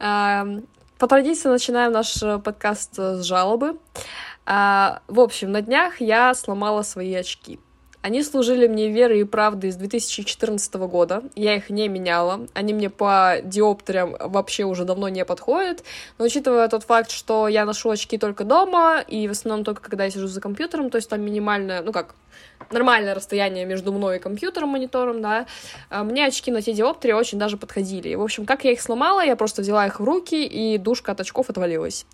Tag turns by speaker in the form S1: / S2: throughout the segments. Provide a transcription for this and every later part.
S1: Эм, по традиции начинаем наш э, подкаст с жалобы. А, в общем, на днях я сломала свои очки. Они служили мне верой и правдой с 2014 года. Я их не меняла. Они мне по диоптерам вообще уже давно не подходят. Но учитывая тот факт, что я ношу очки только дома, и в основном только когда я сижу за компьютером, то есть там минимальное, ну как, нормальное расстояние между мной и компьютером, монитором, да, а мне очки на те диоптрии очень даже подходили. И, в общем, как я их сломала, я просто взяла их в руки, и душка от очков отвалилась.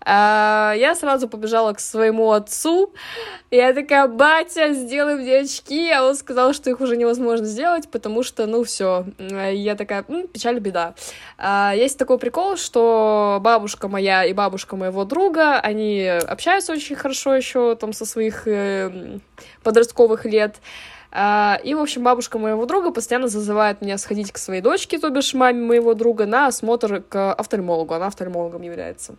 S1: А, я сразу побежала к своему отцу. Я такая, батя, сделай мне очки. А он сказал, что их уже невозможно сделать, потому что, ну, все. Я такая, М, печаль, беда. А, есть такой прикол, что бабушка моя и бабушка моего друга, они общаются очень хорошо еще там со своих э, подростковых лет. И, в общем, бабушка моего друга постоянно зазывает меня сходить к своей дочке, то бишь маме моего друга, на осмотр к офтальмологу. Она офтальмологом является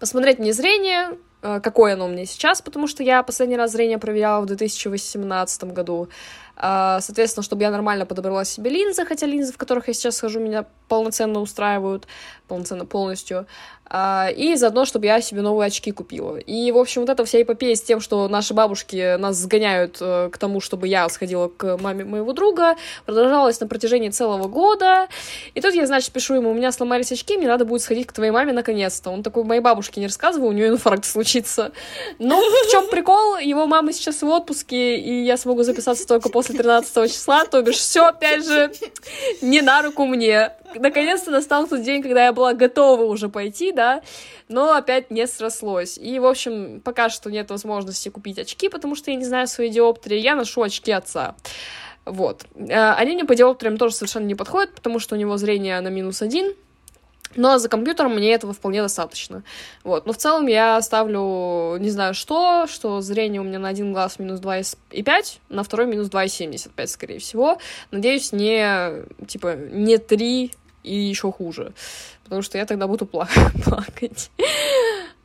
S1: посмотреть мне зрение, э, какое оно у меня сейчас, потому что я последний раз зрение проверяла в 2018 году. А, соответственно, чтобы я нормально подобрала себе линзы, хотя линзы, в которых я сейчас хожу, меня полноценно устраивают, полноценно полностью. А, и заодно, чтобы я себе новые очки купила. И, в общем, вот эта вся эпопея с тем, что наши бабушки нас сгоняют э, к тому, чтобы я сходила к маме моего друга, продолжалась на протяжении целого года. И тут я, значит, пишу ему, у меня сломались очки, мне надо будет сходить к твоей маме наконец-то. Он такой, моей бабушке не рассказывал, у нее инфаркт случится. Но в чем прикол? Его мама сейчас в отпуске, и я смогу записаться только после 13 числа, то бишь все, опять же, не на руку мне. Наконец-то настал тот день, когда я была готова уже пойти, да, но опять не срослось. И, в общем, пока что нет возможности купить очки, потому что я не знаю свои диоптрии, я ношу очки отца. Вот. Э, они мне по диоптриям тоже совершенно не подходят, потому что у него зрение на минус один, но за компьютером мне этого вполне достаточно. Вот. Но в целом я ставлю, не знаю что, что зрение у меня на один глаз минус 2,5, на второй минус 2,75, скорее всего. Надеюсь, не, типа, не 3 и еще хуже. Потому что я тогда буду плакать.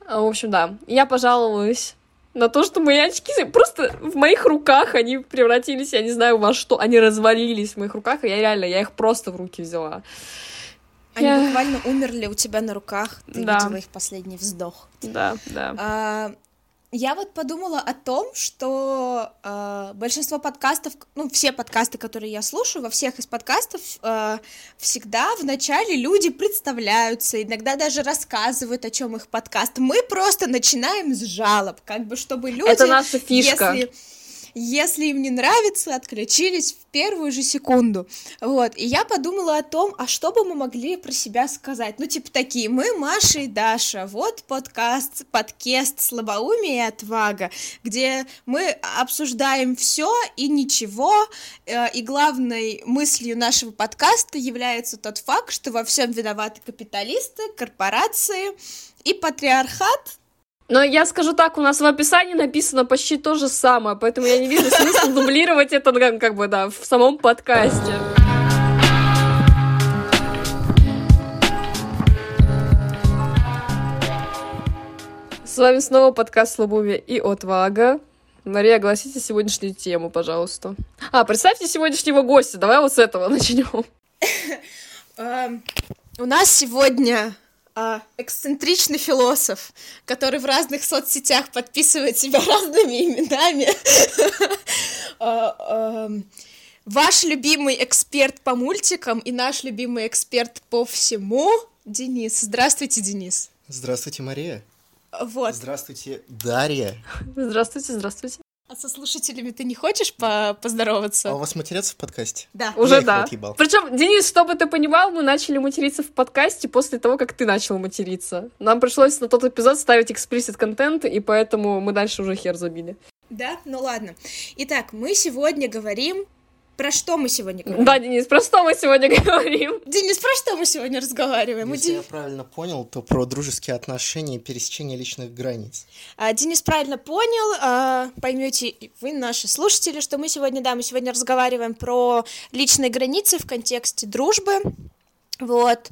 S1: В общем, да. Я пожаловалась на то, что мои очки просто в моих руках они превратились, я не знаю во что, они развалились в моих руках, и я реально, я их просто в руки взяла.
S2: Они я... буквально умерли у тебя на руках, ты да. видела их последний вздох.
S1: Да, да. А,
S2: я вот подумала о том, что э, большинство подкастов, ну, все подкасты, которые я слушаю, во всех из подкастов э, всегда вначале люди представляются, иногда даже рассказывают, о чем их подкаст. Мы просто начинаем с жалоб, как бы чтобы люди...
S1: Это наша фишка.
S2: Если если им не нравится, отключились в первую же секунду. Вот, и я подумала о том, а что бы мы могли про себя сказать? Ну, типа такие, мы Маша и Даша, вот подкаст, подкаст «Слабоумие и отвага», где мы обсуждаем все и ничего, э, и главной мыслью нашего подкаста является тот факт, что во всем виноваты капиталисты, корпорации и патриархат,
S1: но я скажу так, у нас в описании написано почти то же самое, поэтому я не вижу смысла дублировать это как, как бы, да, в самом подкасте. С вами снова подкаст «Слабумие и отвага». Мария, огласите сегодняшнюю тему, пожалуйста. А, представьте сегодняшнего гостя. Давай вот с этого начнем.
S2: Эм, у нас сегодня а, эксцентричный философ, который в разных соцсетях подписывает себя разными именами. А, ваш любимый эксперт по мультикам и наш любимый эксперт по всему Денис. Здравствуйте, Денис.
S3: Здравствуйте, Мария.
S2: Вот.
S3: Здравствуйте, Дарья.
S1: Здравствуйте, здравствуйте.
S2: А со слушателями ты не хочешь по поздороваться?
S3: А у вас матерятся в подкасте?
S2: Да.
S1: Уже да. Причем, Денис, чтобы ты понимал, мы начали материться в подкасте после того, как ты начал материться. Нам пришлось на тот эпизод ставить эксплисит контент, и поэтому мы дальше уже хер забили.
S2: Да? Ну ладно. Итак, мы сегодня говорим про что мы сегодня говорим?
S1: Да, Денис, про что мы сегодня говорим?
S2: Денис, про что мы сегодня разговариваем?
S3: Если Ден... я правильно понял, то про дружеские отношения и пересечение личных границ.
S2: А, Денис правильно понял. А, поймете вы, наши слушатели, что мы сегодня, да, мы сегодня разговариваем про личные границы в контексте дружбы. Вот.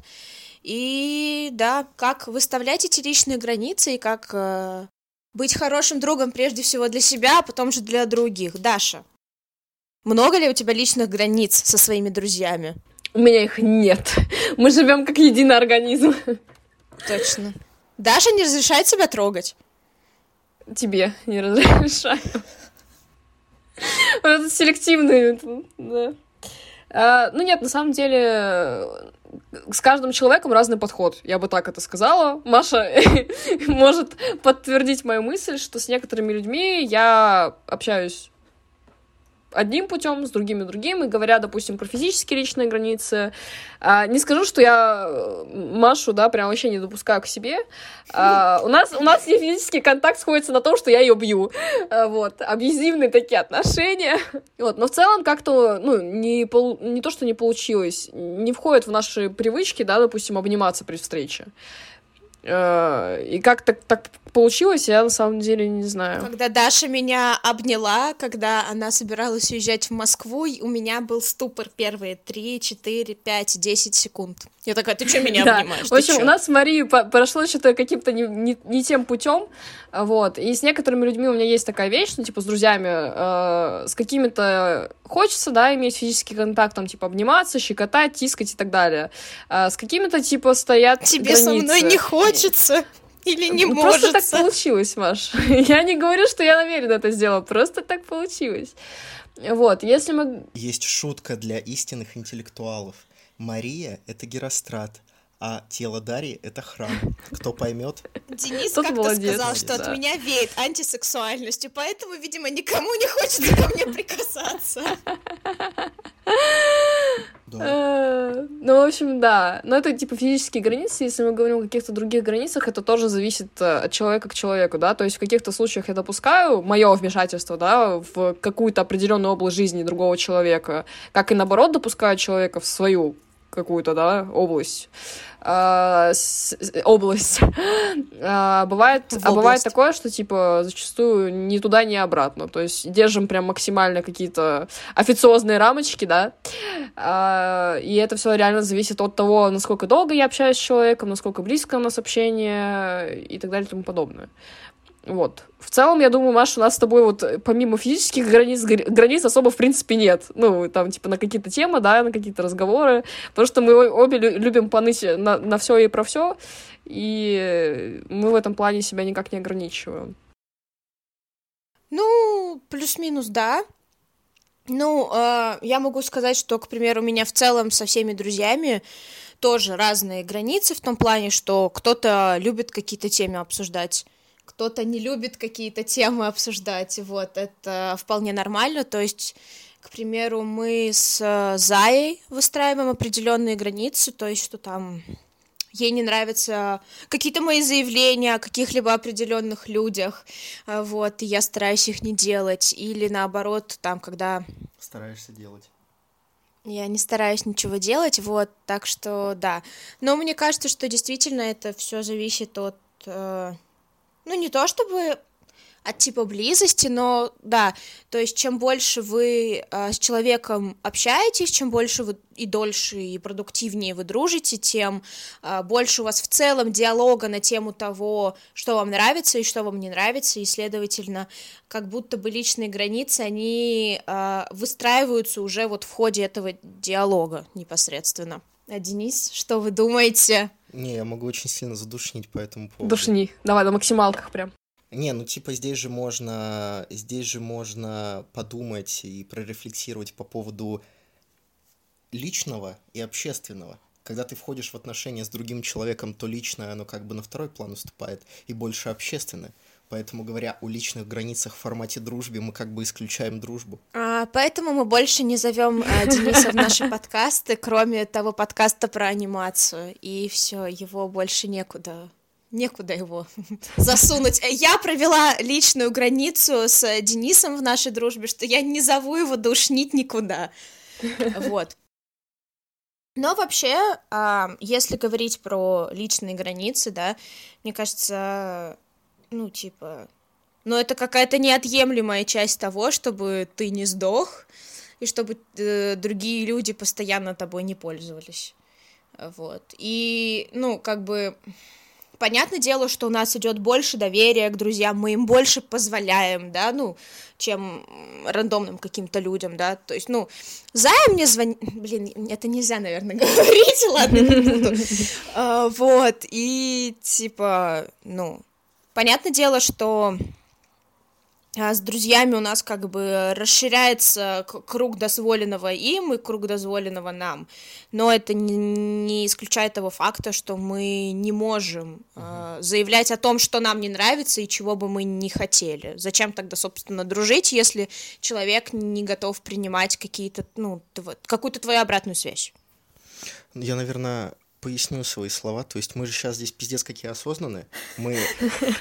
S2: И да, как выставлять эти личные границы и как э, быть хорошим другом прежде всего для себя, а потом же для других. Даша, много ли у тебя личных границ со своими друзьями?
S1: У меня их нет. Мы живем как единый организм.
S2: Точно. Даша не разрешает себя трогать.
S1: Тебе не разрешаю. Это селективный, да. А, ну нет, на самом деле с каждым человеком разный подход, я бы так это сказала. Маша может подтвердить мою мысль, что с некоторыми людьми я общаюсь одним путем, с другими другим, и говоря, допустим, про физические личные границы, а, не скажу, что я э, Машу, да, прям вообще не допускаю к себе. А, у нас, у нас физический контакт сходится на том, что я ее бью. А, вот, абьюзивные такие отношения. Вот, но в целом как-то, ну, не, пол, не то, что не получилось, не входит в наши привычки, да, допустим, обниматься при встрече. Э, и как так, так получилось, я на самом деле не знаю.
S2: Когда Даша меня обняла, когда она собиралась уезжать в Москву, у меня был ступор первые 3, 4, 5, 10 секунд. Я такая, ты что меня да. обнимаешь?
S1: В общем, у нас с Марией прошло что-то каким-то не, не, не тем путем, вот. И с некоторыми людьми у меня есть такая вещь, ну, типа, с друзьями, э, с какими-то хочется, да, иметь физический контакт, там, типа, обниматься, щекотать, тискать и так далее. А с какими-то, типа, стоят
S2: Тебе
S1: границы.
S2: со мной не хочется. Или не
S1: ну,
S2: может.
S1: Просто так получилось, Маш. Я не говорю, что я намеренно это сделала, просто так получилось. Вот, если мы...
S3: Есть шутка для истинных интеллектуалов. Мария — это Герострат, а тело Дарьи — это храм. Кто поймет?
S2: Денис как-то сказал, что от меня веет антисексуальностью, поэтому, видимо, никому не хочется ко мне прикасаться.
S1: Э, ну, в общем, да. Но это типа физические границы. Если мы говорим о каких-то других границах, это тоже зависит э, от человека к человеку, да. То есть в каких-то случаях я допускаю мое вмешательство, да, в какую-то определенную область жизни другого человека, как и наоборот допускаю человека в свою какую-то, да, область. А, с, область. а, бывает, а бывает такое, что, типа, зачастую ни туда, ни обратно. То есть держим прям максимально какие-то официозные рамочки, да. А, и это все реально зависит от того, насколько долго я общаюсь с человеком, насколько близко у нас общение и так далее и тому подобное. Вот. В целом, я думаю, Маша, у нас с тобой вот э, помимо физических границ, границ особо в принципе нет. Ну, там, типа, на какие-то темы, да, на какие-то разговоры. Потому что мы обе любим поныть на, на все и про все. И мы в этом плане себя никак не ограничиваем.
S2: Ну, плюс-минус, да. Ну, э, я могу сказать, что, к примеру, у меня в целом со всеми друзьями тоже разные границы в том плане, что кто-то любит какие-то темы обсуждать кто-то не любит какие-то темы обсуждать, вот, это вполне нормально, то есть, к примеру, мы с э, Заей выстраиваем определенные границы, то есть, что там ей не нравятся какие-то мои заявления о каких-либо определенных людях, э, вот, и я стараюсь их не делать, или наоборот, там, когда...
S3: Стараешься делать.
S2: Я не стараюсь ничего делать, вот, так что да. Но мне кажется, что действительно это все зависит от э, ну, не то чтобы от типа близости, но да, то есть чем больше вы э, с человеком общаетесь, чем больше вы и дольше и продуктивнее вы дружите, тем э, больше у вас в целом диалога на тему того, что вам нравится и что вам не нравится, и следовательно, как будто бы личные границы они э, выстраиваются уже вот в ходе этого диалога непосредственно. А Денис, что вы думаете?
S3: Не, я могу очень сильно задушнить по этому поводу.
S1: Душни. Давай на максималках прям.
S3: Не, ну типа здесь же можно, здесь же можно подумать и прорефлексировать по поводу личного и общественного. Когда ты входишь в отношения с другим человеком, то личное, оно как бы на второй план уступает, и больше общественное. Поэтому, говоря о личных границах в формате дружбы, мы как бы исключаем дружбу.
S2: А, поэтому мы больше не зовем а, Дениса в наши подкасты, кроме того подкаста про анимацию. И все, его больше некуда некуда его засунуть. Я провела личную границу с Денисом в нашей дружбе, что я не зову его душнить никуда. Вот. Но вообще, а, если говорить про личные границы, да, мне кажется, ну, типа... Но это какая-то неотъемлемая часть того, чтобы ты не сдох, и чтобы э, другие люди постоянно тобой не пользовались. Вот. И, ну, как бы понятное дело, что у нас идет больше доверия к друзьям, мы им больше позволяем, да, ну, чем рандомным каким-то людям, да, то есть, ну, Зая мне звонит, блин, это нельзя, наверное, говорить, ладно, а, вот, и, типа, ну, понятное дело, что а с друзьями у нас как бы расширяется круг дозволенного им и круг дозволенного нам. Но это не исключает того факта, что мы не можем э, заявлять о том, что нам не нравится и чего бы мы не хотели. Зачем тогда, собственно, дружить, если человек не готов принимать какие-то, ну, какую-то твою обратную связь?
S3: Я, наверное, поясню свои слова. То есть мы же сейчас здесь пиздец какие осознанные. Мы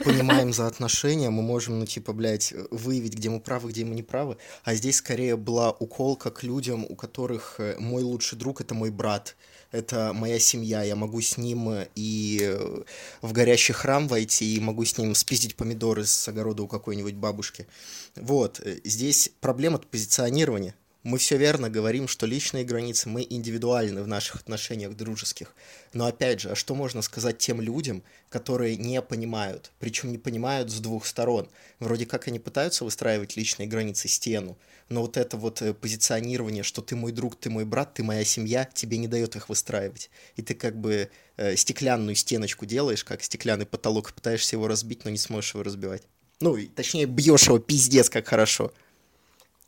S3: понимаем за отношения, мы можем, ну, типа, блядь, выявить, где мы правы, где мы не правы. А здесь скорее была уколка к людям, у которых э, мой лучший друг — это мой брат. Это моя семья, я могу с ним э, и э, в горящий храм войти, и могу с ним спиздить помидоры с огорода у какой-нибудь бабушки. Вот, здесь проблема позиционирования мы все верно говорим, что личные границы, мы индивидуальны в наших отношениях дружеских. Но опять же, а что можно сказать тем людям, которые не понимают, причем не понимают с двух сторон? Вроде как они пытаются выстраивать личные границы, стену, но вот это вот э, позиционирование, что ты мой друг, ты мой брат, ты моя семья, тебе не дает их выстраивать. И ты как бы э, стеклянную стеночку делаешь, как стеклянный потолок, пытаешься его разбить, но не сможешь его разбивать. Ну, точнее, бьешь его пиздец, как хорошо.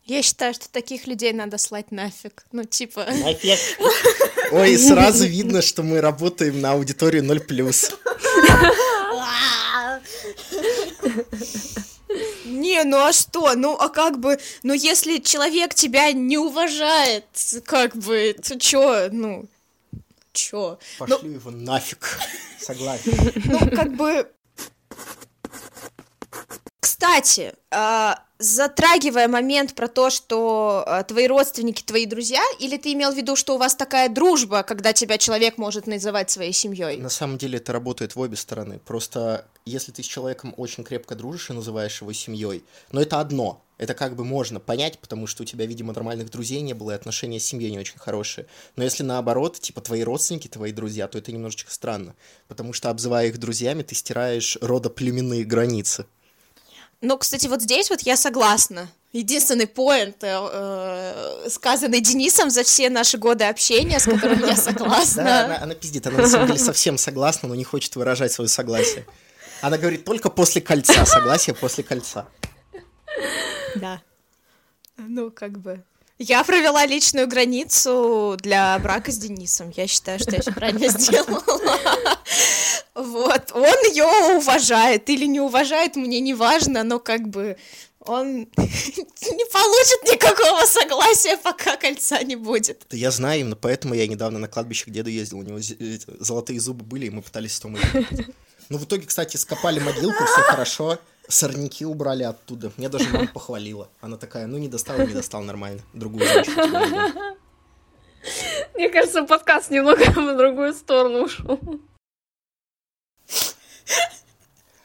S2: Я считаю, что таких людей надо слать нафиг. Ну, типа... Нафиг.
S3: Ой, сразу видно, что мы работаем на аудиторию 0+.
S2: Не, ну а что? Ну, а как бы, ну, если человек тебя не уважает, как бы, то чё, ну, чё?
S3: Пошли ну, его нафиг. Согласен.
S2: Ну, как бы... Кстати, а, затрагивая момент про то, что э, твои родственники твои друзья, или ты имел в виду, что у вас такая дружба, когда тебя человек может называть своей семьей?
S3: На самом деле это работает в обе стороны. Просто если ты с человеком очень крепко дружишь и называешь его семьей, но это одно. Это как бы можно понять, потому что у тебя, видимо, нормальных друзей не было, и отношения с семьей не очень хорошие. Но если наоборот, типа твои родственники, твои друзья, то это немножечко странно. Потому что, обзывая их друзьями, ты стираешь родоплеменные границы.
S2: Ну, кстати, вот здесь вот я согласна. Единственный поинт, э, э, сказанный Денисом за все наши годы общения, с которым я согласна.
S3: Да, она, она пиздит, она на самом деле совсем согласна, но не хочет выражать свое согласие. Она говорит только после кольца, согласие после кольца.
S2: Да. Ну, как бы... Я провела личную границу для брака с Денисом. Я считаю, что я все правильно сделала. Вот, он ее уважает или не уважает, мне не важно, но как бы он не получит никакого согласия, пока кольца не будет.
S3: Да я знаю, именно поэтому я недавно на кладбище к деду ездил, у него золотые зубы были, и мы пытались с Томой Ну, в итоге, кстати, скопали могилку, все хорошо, сорняки убрали оттуда. Мне даже мама похвалила. Она такая, ну, не достала, не достал нормально. Другую женщину.
S1: Мне кажется, подкаст немного в другую сторону ушел.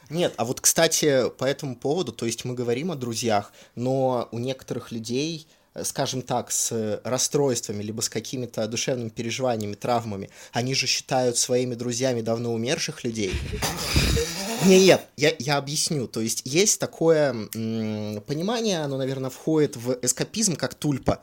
S3: Нет, а вот, кстати, по этому поводу, то есть мы говорим о друзьях, но у некоторых людей, э, скажем так, с расстройствами, либо с какими-то душевными переживаниями, травмами, они же считают своими друзьями давно умерших людей. Нет, я, я объясню. То есть есть такое м- понимание, оно, наверное, входит в эскапизм, как тульпа.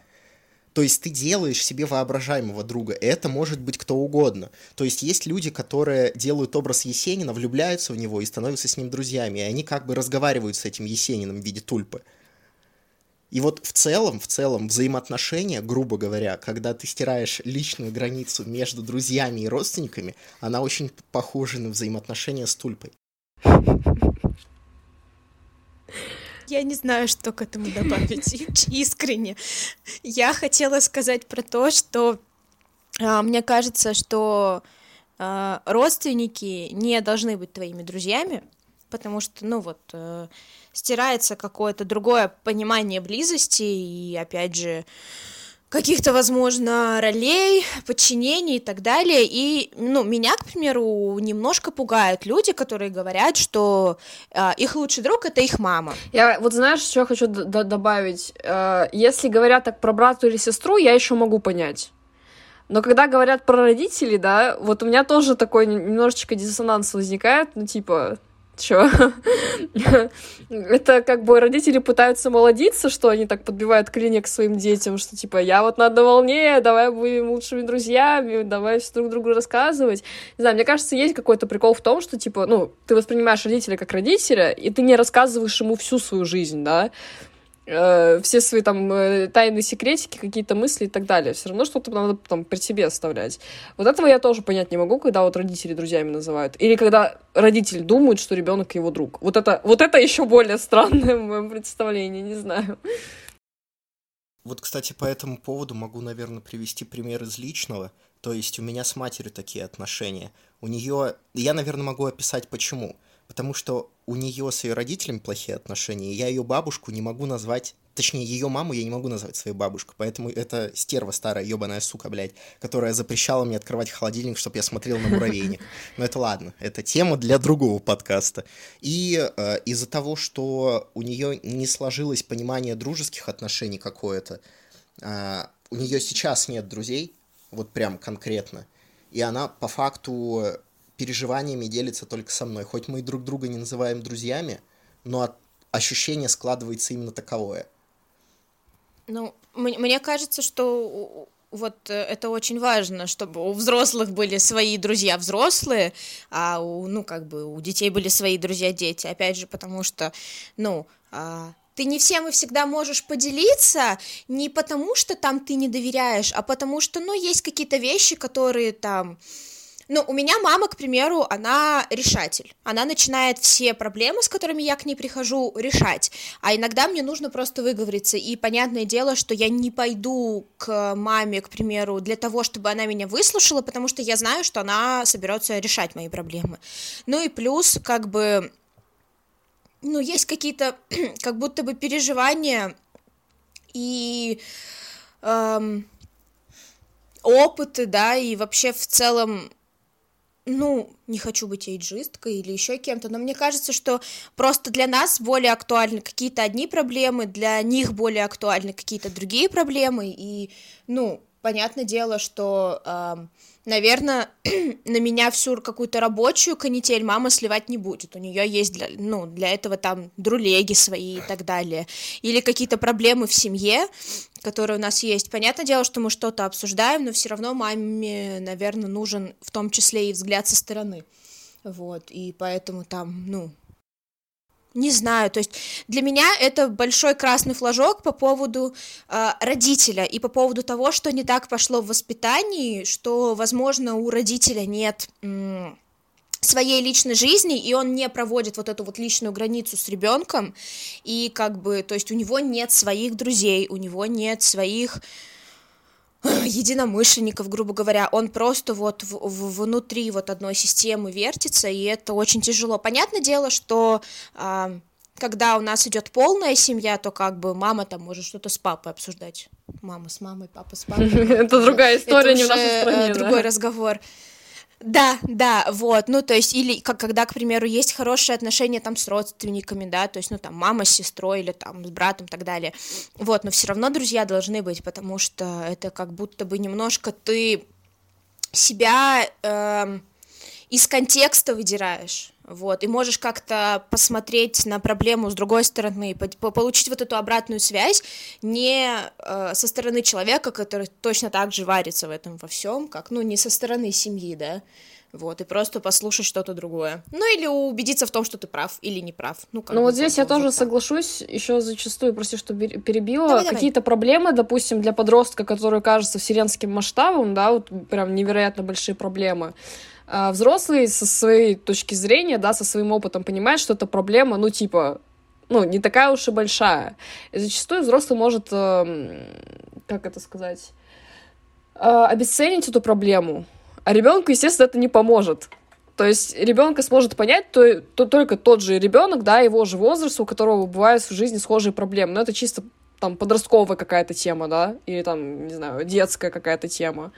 S3: То есть ты делаешь себе воображаемого друга. Это может быть кто угодно. То есть есть люди, которые делают образ Есенина, влюбляются в него и становятся с ним друзьями. И они как бы разговаривают с этим Есениным в виде тульпы. И вот в целом, в целом взаимоотношения, грубо говоря, когда ты стираешь личную границу между друзьями и родственниками, она очень похожа на взаимоотношения с тульпой.
S2: Я не знаю, что к этому добавить искренне. Я хотела сказать про то, что а, мне кажется, что а, родственники не должны быть твоими друзьями, потому что, ну вот, а, стирается какое-то другое понимание близости, и опять же, каких-то, возможно, ролей, подчинений и так далее. И, ну, меня, к примеру, немножко пугают люди, которые говорят, что э, их лучший друг это их мама.
S1: Я вот знаешь, что я хочу добавить? Э, если говорят так про брата или сестру, я еще могу понять. Но когда говорят про родителей, да, вот у меня тоже такой немножечко диссонанс возникает, ну, типа, Чё? Это как бы родители пытаются молодиться, что они так подбивают клинья к своим детям, что типа я вот на одной волне, давай будем лучшими друзьями, давай все друг другу рассказывать. Не знаю, мне кажется, есть какой-то прикол в том, что типа, ну, ты воспринимаешь родителя как родителя, и ты не рассказываешь ему всю свою жизнь, да, э, все свои там э, тайные секретики, какие-то мысли и так далее. Все равно что-то надо там при себе оставлять. Вот этого я тоже понять не могу, когда вот родители друзьями называют. Или когда родитель думает, что ребенок его друг. Вот это, вот это еще более странное в моем представлении, не знаю.
S3: Вот, кстати, по этому поводу могу, наверное, привести пример из личного. То есть у меня с матерью такие отношения. У нее... Я, наверное, могу описать почему потому что у нее с ее родителями плохие отношения, я ее бабушку не могу назвать, точнее, ее маму я не могу назвать своей бабушкой, поэтому это стерва старая, ебаная сука, блядь, которая запрещала мне открывать холодильник, чтобы я смотрел на муравейник. Но это ладно, это тема для другого подкаста. И э, из-за того, что у нее не сложилось понимание дружеских отношений какое-то, э, у нее сейчас нет друзей, вот прям конкретно, и она по факту переживаниями делится только со мной. Хоть мы друг друга не называем друзьями, но ощущение складывается именно таковое.
S2: Ну, мне кажется, что вот э, это очень важно, чтобы у взрослых были свои друзья взрослые, а у, ну, как бы у детей были свои друзья дети. Опять же, потому что, ну, а, ты не всем и всегда можешь поделиться, не потому что там ты не доверяешь, а потому что, ну, есть какие-то вещи, которые там, ну, у меня мама, к примеру, она решатель. Она начинает все проблемы, с которыми я к ней прихожу, решать. А иногда мне нужно просто выговориться. И понятное дело, что я не пойду к маме, к примеру, для того, чтобы она меня выслушала, потому что я знаю, что она соберется решать мои проблемы. Ну и плюс, как бы, ну, есть какие-то, как будто бы переживания и эм, опыты, да, и вообще в целом ну, не хочу быть эйджисткой или еще кем-то, но мне кажется, что просто для нас более актуальны какие-то одни проблемы, для них более актуальны какие-то другие проблемы, и, ну, понятное дело, что, э, наверное, на меня всю какую-то рабочую канитель мама сливать не будет. У нее есть для, ну, для этого там друлеги свои и так далее. Или какие-то проблемы в семье, которые у нас есть. Понятное дело, что мы что-то обсуждаем, но все равно маме, наверное, нужен в том числе и взгляд со стороны. Вот, и поэтому там, ну, не знаю, то есть для меня это большой красный флажок по поводу э, родителя и по поводу того, что не так пошло в воспитании, что, возможно, у родителя нет м- своей личной жизни, и он не проводит вот эту вот личную границу с ребенком, и как бы, то есть у него нет своих друзей, у него нет своих единомышленников, грубо говоря, он просто вот в, в, внутри вот одной системы вертится, и это очень тяжело. Понятное дело, что а, когда у нас идет полная семья, то как бы мама там может что-то с папой обсуждать. Мама с мамой, папа с папой.
S1: Это другая история, не в нашей стране.
S2: Другой разговор. Да, да, вот, ну, то есть, или как, когда, к примеру, есть хорошие отношения там с родственниками, да, то есть, ну, там, мама с сестрой или там с братом и так далее, вот, но все равно друзья должны быть, потому что это как будто бы немножко ты себя э, из контекста выдираешь, вот, и можешь как-то посмотреть на проблему с другой стороны, по получить вот эту обратную связь не э, со стороны человека, который точно так же варится в этом во всем, как, ну, не со стороны семьи, да, вот, и просто послушать что-то другое. Ну, или убедиться в том, что ты прав или не прав.
S1: Ну, ну вот здесь я тоже так. соглашусь, еще зачастую, прости, что перебила, какие-то проблемы, допустим, для подростка, который кажется вселенским масштабом, да, вот прям невероятно большие проблемы, а взрослый со своей точки зрения, да, со своим опытом понимает, что это проблема, ну, типа, ну, не такая уж и большая. И зачастую взрослый может, э, как это сказать, э, обесценить эту проблему, а ребенку, естественно, это не поможет. То есть ребенка сможет понять то, то, только тот же ребенок, да, его же возраст, у которого бывают в жизни схожие проблемы. Но это чисто там подростковая какая-то тема, да, или там, не знаю, детская какая-то тема. А,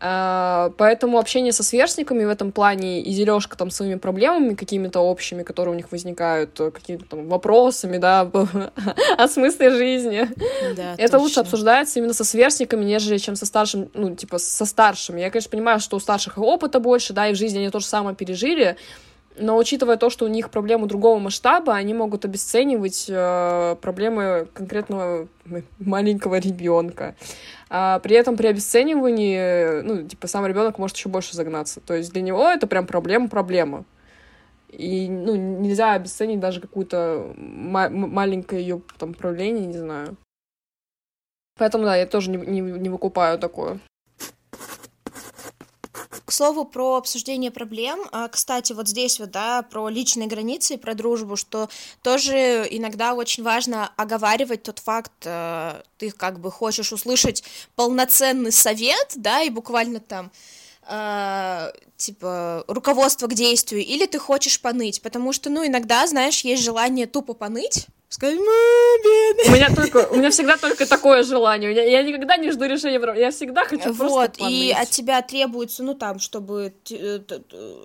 S1: поэтому общение со сверстниками в этом плане и дележка там своими проблемами какими-то общими, которые у них возникают, э, какими-то там вопросами, да, о смысле жизни. Да, это точно. лучше обсуждается именно со сверстниками, нежели чем со старшим, ну, типа, со старшими. Я, конечно, понимаю, что у старших опыта больше, да, и в жизни они то же самое пережили, но учитывая то, что у них проблемы другого масштаба, они могут обесценивать э, проблемы конкретного маленького ребенка. А при этом при обесценивании, ну, типа, сам ребенок может еще больше загнаться. То есть для него это прям проблема-проблема. И, ну, нельзя обесценить даже какую-то ма- маленькое ее там правление, не знаю. Поэтому, да, я тоже не, не, не выкупаю такое.
S2: К слову про обсуждение проблем, а, кстати, вот здесь вот, да, про личные границы и про дружбу, что тоже иногда очень важно оговаривать тот факт, э, ты как бы хочешь услышать полноценный совет, да, и буквально там э, типа руководство к действию, или ты хочешь поныть, потому что, ну, иногда, знаешь, есть желание тупо поныть, сказать,
S1: бедный. У меня только, у меня всегда только такое желание. Я, я никогда не жду решения Я всегда хочу вот, просто
S2: Вот, и от тебя требуется, ну, там, чтобы, э,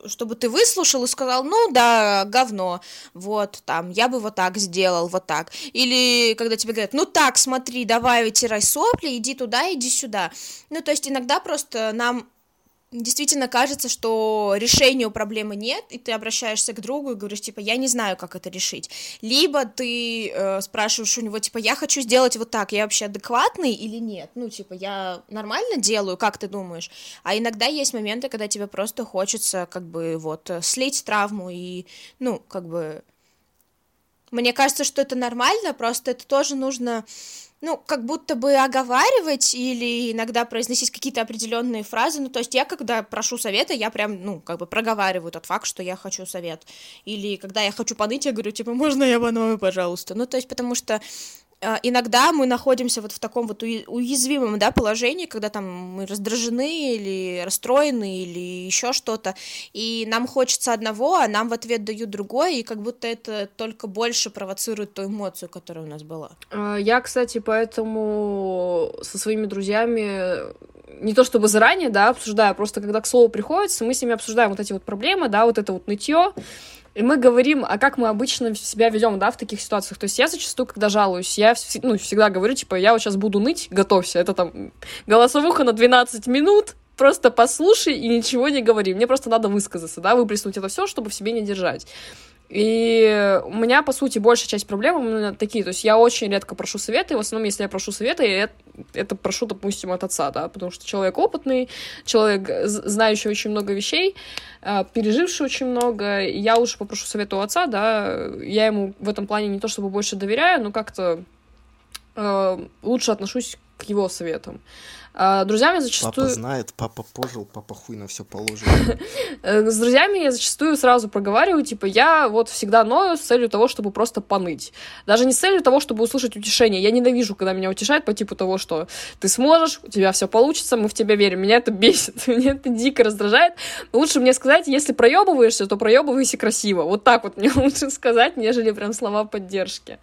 S2: чтобы ты выслушал и сказал, ну, да, говно, вот, там, я бы вот так сделал, вот так. Или когда тебе говорят, ну, так, смотри, давай вытирай сопли, иди туда, иди сюда. Ну, то есть иногда просто нам действительно кажется, что решения у проблемы нет, и ты обращаешься к другу и говоришь, типа, я не знаю, как это решить. Либо ты э, спрашиваешь у него, типа, я хочу сделать вот так, я вообще адекватный или нет? Ну, типа, я нормально делаю, как ты думаешь? А иногда есть моменты, когда тебе просто хочется, как бы, вот, слить травму и, ну, как бы... Мне кажется, что это нормально, просто это тоже нужно ну, как будто бы оговаривать или иногда произносить какие-то определенные фразы. Ну, то есть я, когда прошу совета, я прям, ну, как бы проговариваю тот факт, что я хочу совет. Или когда я хочу поныть, я говорю, типа, можно я поною, пожалуйста? Ну, то есть потому что иногда мы находимся вот в таком вот уязвимом да, положении, когда там мы раздражены или расстроены или еще что-то, и нам хочется одного, а нам в ответ дают другое, и как будто это только больше провоцирует ту эмоцию, которая у нас была.
S1: А, я, кстати, поэтому со своими друзьями не то чтобы заранее, да, обсуждаю, просто когда к слову приходится, мы с ними обсуждаем вот эти вот проблемы, да, вот это вот нытье, и мы говорим, а как мы обычно себя ведем, да, в таких ситуациях. То есть я зачастую, когда жалуюсь, я ну, всегда говорю, типа, я вот сейчас буду ныть, готовься. Это там голосовуха на 12 минут, просто послушай и ничего не говори. Мне просто надо высказаться, да, выплеснуть это все, чтобы в себе не держать. И у меня, по сути, большая часть проблем именно такие. То есть я очень редко прошу советы, и в основном, если я прошу советы, я это прошу, допустим, от отца, да, потому что человек опытный, человек, знающий очень много вещей, а, переживший очень много, я лучше попрошу совета у отца, да, я ему в этом плане не то чтобы больше доверяю, но как-то э, лучше отношусь к его советам. А, друзьями зачастую...
S3: Папа знает, папа пожил, папа хуй на все положил.
S1: С друзьями я зачастую сразу проговариваю, типа, я вот всегда ною с целью того, чтобы просто поныть. Даже не с целью того, чтобы услышать утешение. Я ненавижу, когда меня утешают по типу того, что ты сможешь, у тебя все получится, мы в тебя верим. Меня это бесит, меня это дико раздражает. Лучше мне сказать, если проебываешься, то проебывайся красиво. Вот так вот мне лучше сказать, нежели прям слова поддержки.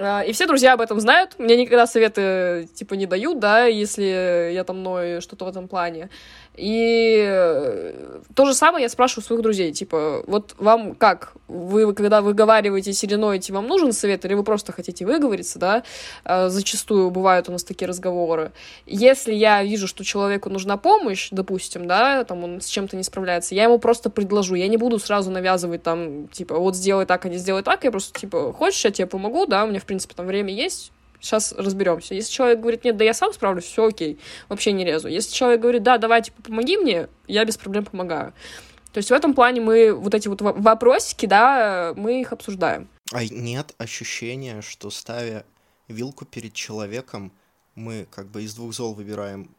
S1: А, и все друзья об этом знают. Мне никогда советы, типа, не дают, да, если я там ною что-то в этом плане. И э, то же самое я спрашиваю своих друзей, типа, вот вам как? Вы, когда выговариваетесь или ноете, вам нужен совет, или вы просто хотите выговориться, да? А, зачастую бывают у нас такие разговоры. Если я вижу, что человеку нужна помощь, допустим, да, там он с чем-то не справляется, я ему просто предложу, я не буду сразу навязывать там, типа, вот сделай так, а не сделай так, я просто, типа, хочешь, я тебе помогу, да, у меня, в принципе, там время есть, сейчас разберемся. Если человек говорит, нет, да я сам справлюсь, все окей, вообще не лезу. Если человек говорит, да, давай, типа, помоги мне, я без проблем помогаю. То есть в этом плане мы вот эти вот вопросики, да, мы их обсуждаем.
S3: А нет ощущения, что ставя вилку перед человеком, мы как бы из двух зол выбираем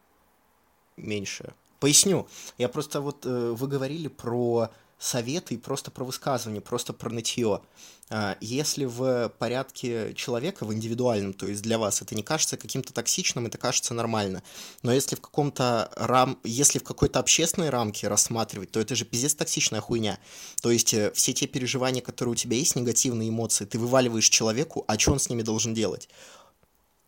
S3: меньшее. Поясню. Я просто вот, э, вы говорили про советы и просто про высказывание, просто про нытье. А, если в порядке человека, в индивидуальном, то есть для вас это не кажется каким-то токсичным, это кажется нормально. Но если в каком-то рам... если в какой-то общественной рамке рассматривать, то это же пиздец токсичная хуйня. То есть э, все те переживания, которые у тебя есть, негативные эмоции, ты вываливаешь человеку, а что он с ними должен делать?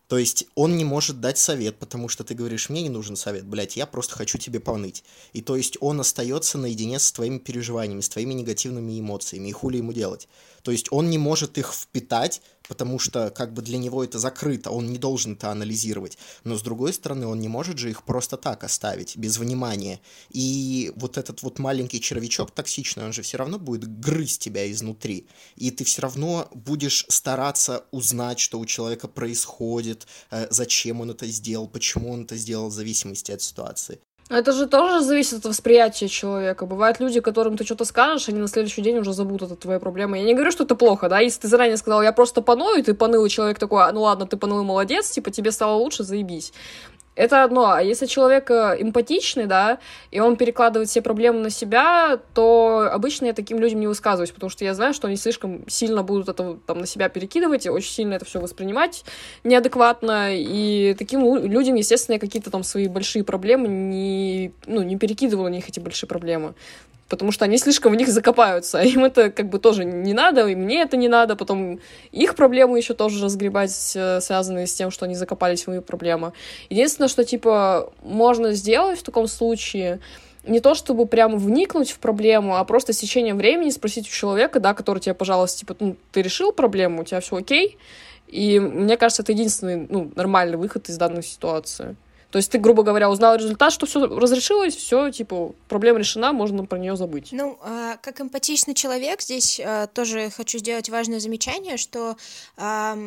S3: То есть он не может дать совет, потому что ты говоришь, мне не нужен совет, блядь, я просто хочу тебе поныть. И то есть он остается наедине с твоими переживаниями, с твоими негативными эмоциями, и хули ему делать. То есть он не может их впитать, потому что как бы для него это закрыто, он не должен это анализировать. Но с другой стороны, он не может же их просто так оставить, без внимания. И вот этот вот маленький червячок токсичный, он же все равно будет грызть тебя изнутри. И ты все равно будешь стараться узнать, что у человека происходит, э, зачем он это сделал, почему он это сделал, в зависимости от ситуации.
S1: Это же тоже зависит от восприятия человека. Бывают люди, которым ты что-то скажешь, они на следующий день уже забудут это твои проблемы. Я не говорю, что это плохо, да, если ты заранее сказал, я просто поною, и ты поныл, и человек такой, «А, ну ладно, ты поныл, молодец, типа, тебе стало лучше, заебись. Это одно. А если человек э, эмпатичный, да, и он перекладывает все проблемы на себя, то обычно я таким людям не высказываюсь, потому что я знаю, что они слишком сильно будут это там на себя перекидывать и очень сильно это все воспринимать неадекватно. И таким людям, естественно, я какие-то там свои большие проблемы не, ну, не перекидываю на них эти большие проблемы потому что они слишком в них закопаются, им это как бы тоже не надо, и мне это не надо, потом их проблемы еще тоже разгребать, э, связанные с тем, что они закопались в мои проблемы. Единственное, что, типа, можно сделать в таком случае, не то чтобы прямо вникнуть в проблему, а просто с течением времени спросить у человека, да, который тебе, пожалуйста, типа, ну, ты решил проблему, у тебя все окей, и мне кажется, это единственный, ну, нормальный выход из данной ситуации. То есть ты, грубо говоря, узнал результат, что все разрешилось, все, типа, проблема решена, можно про нее забыть.
S2: Ну, а, как эмпатичный человек, здесь а, тоже хочу сделать важное замечание, что а,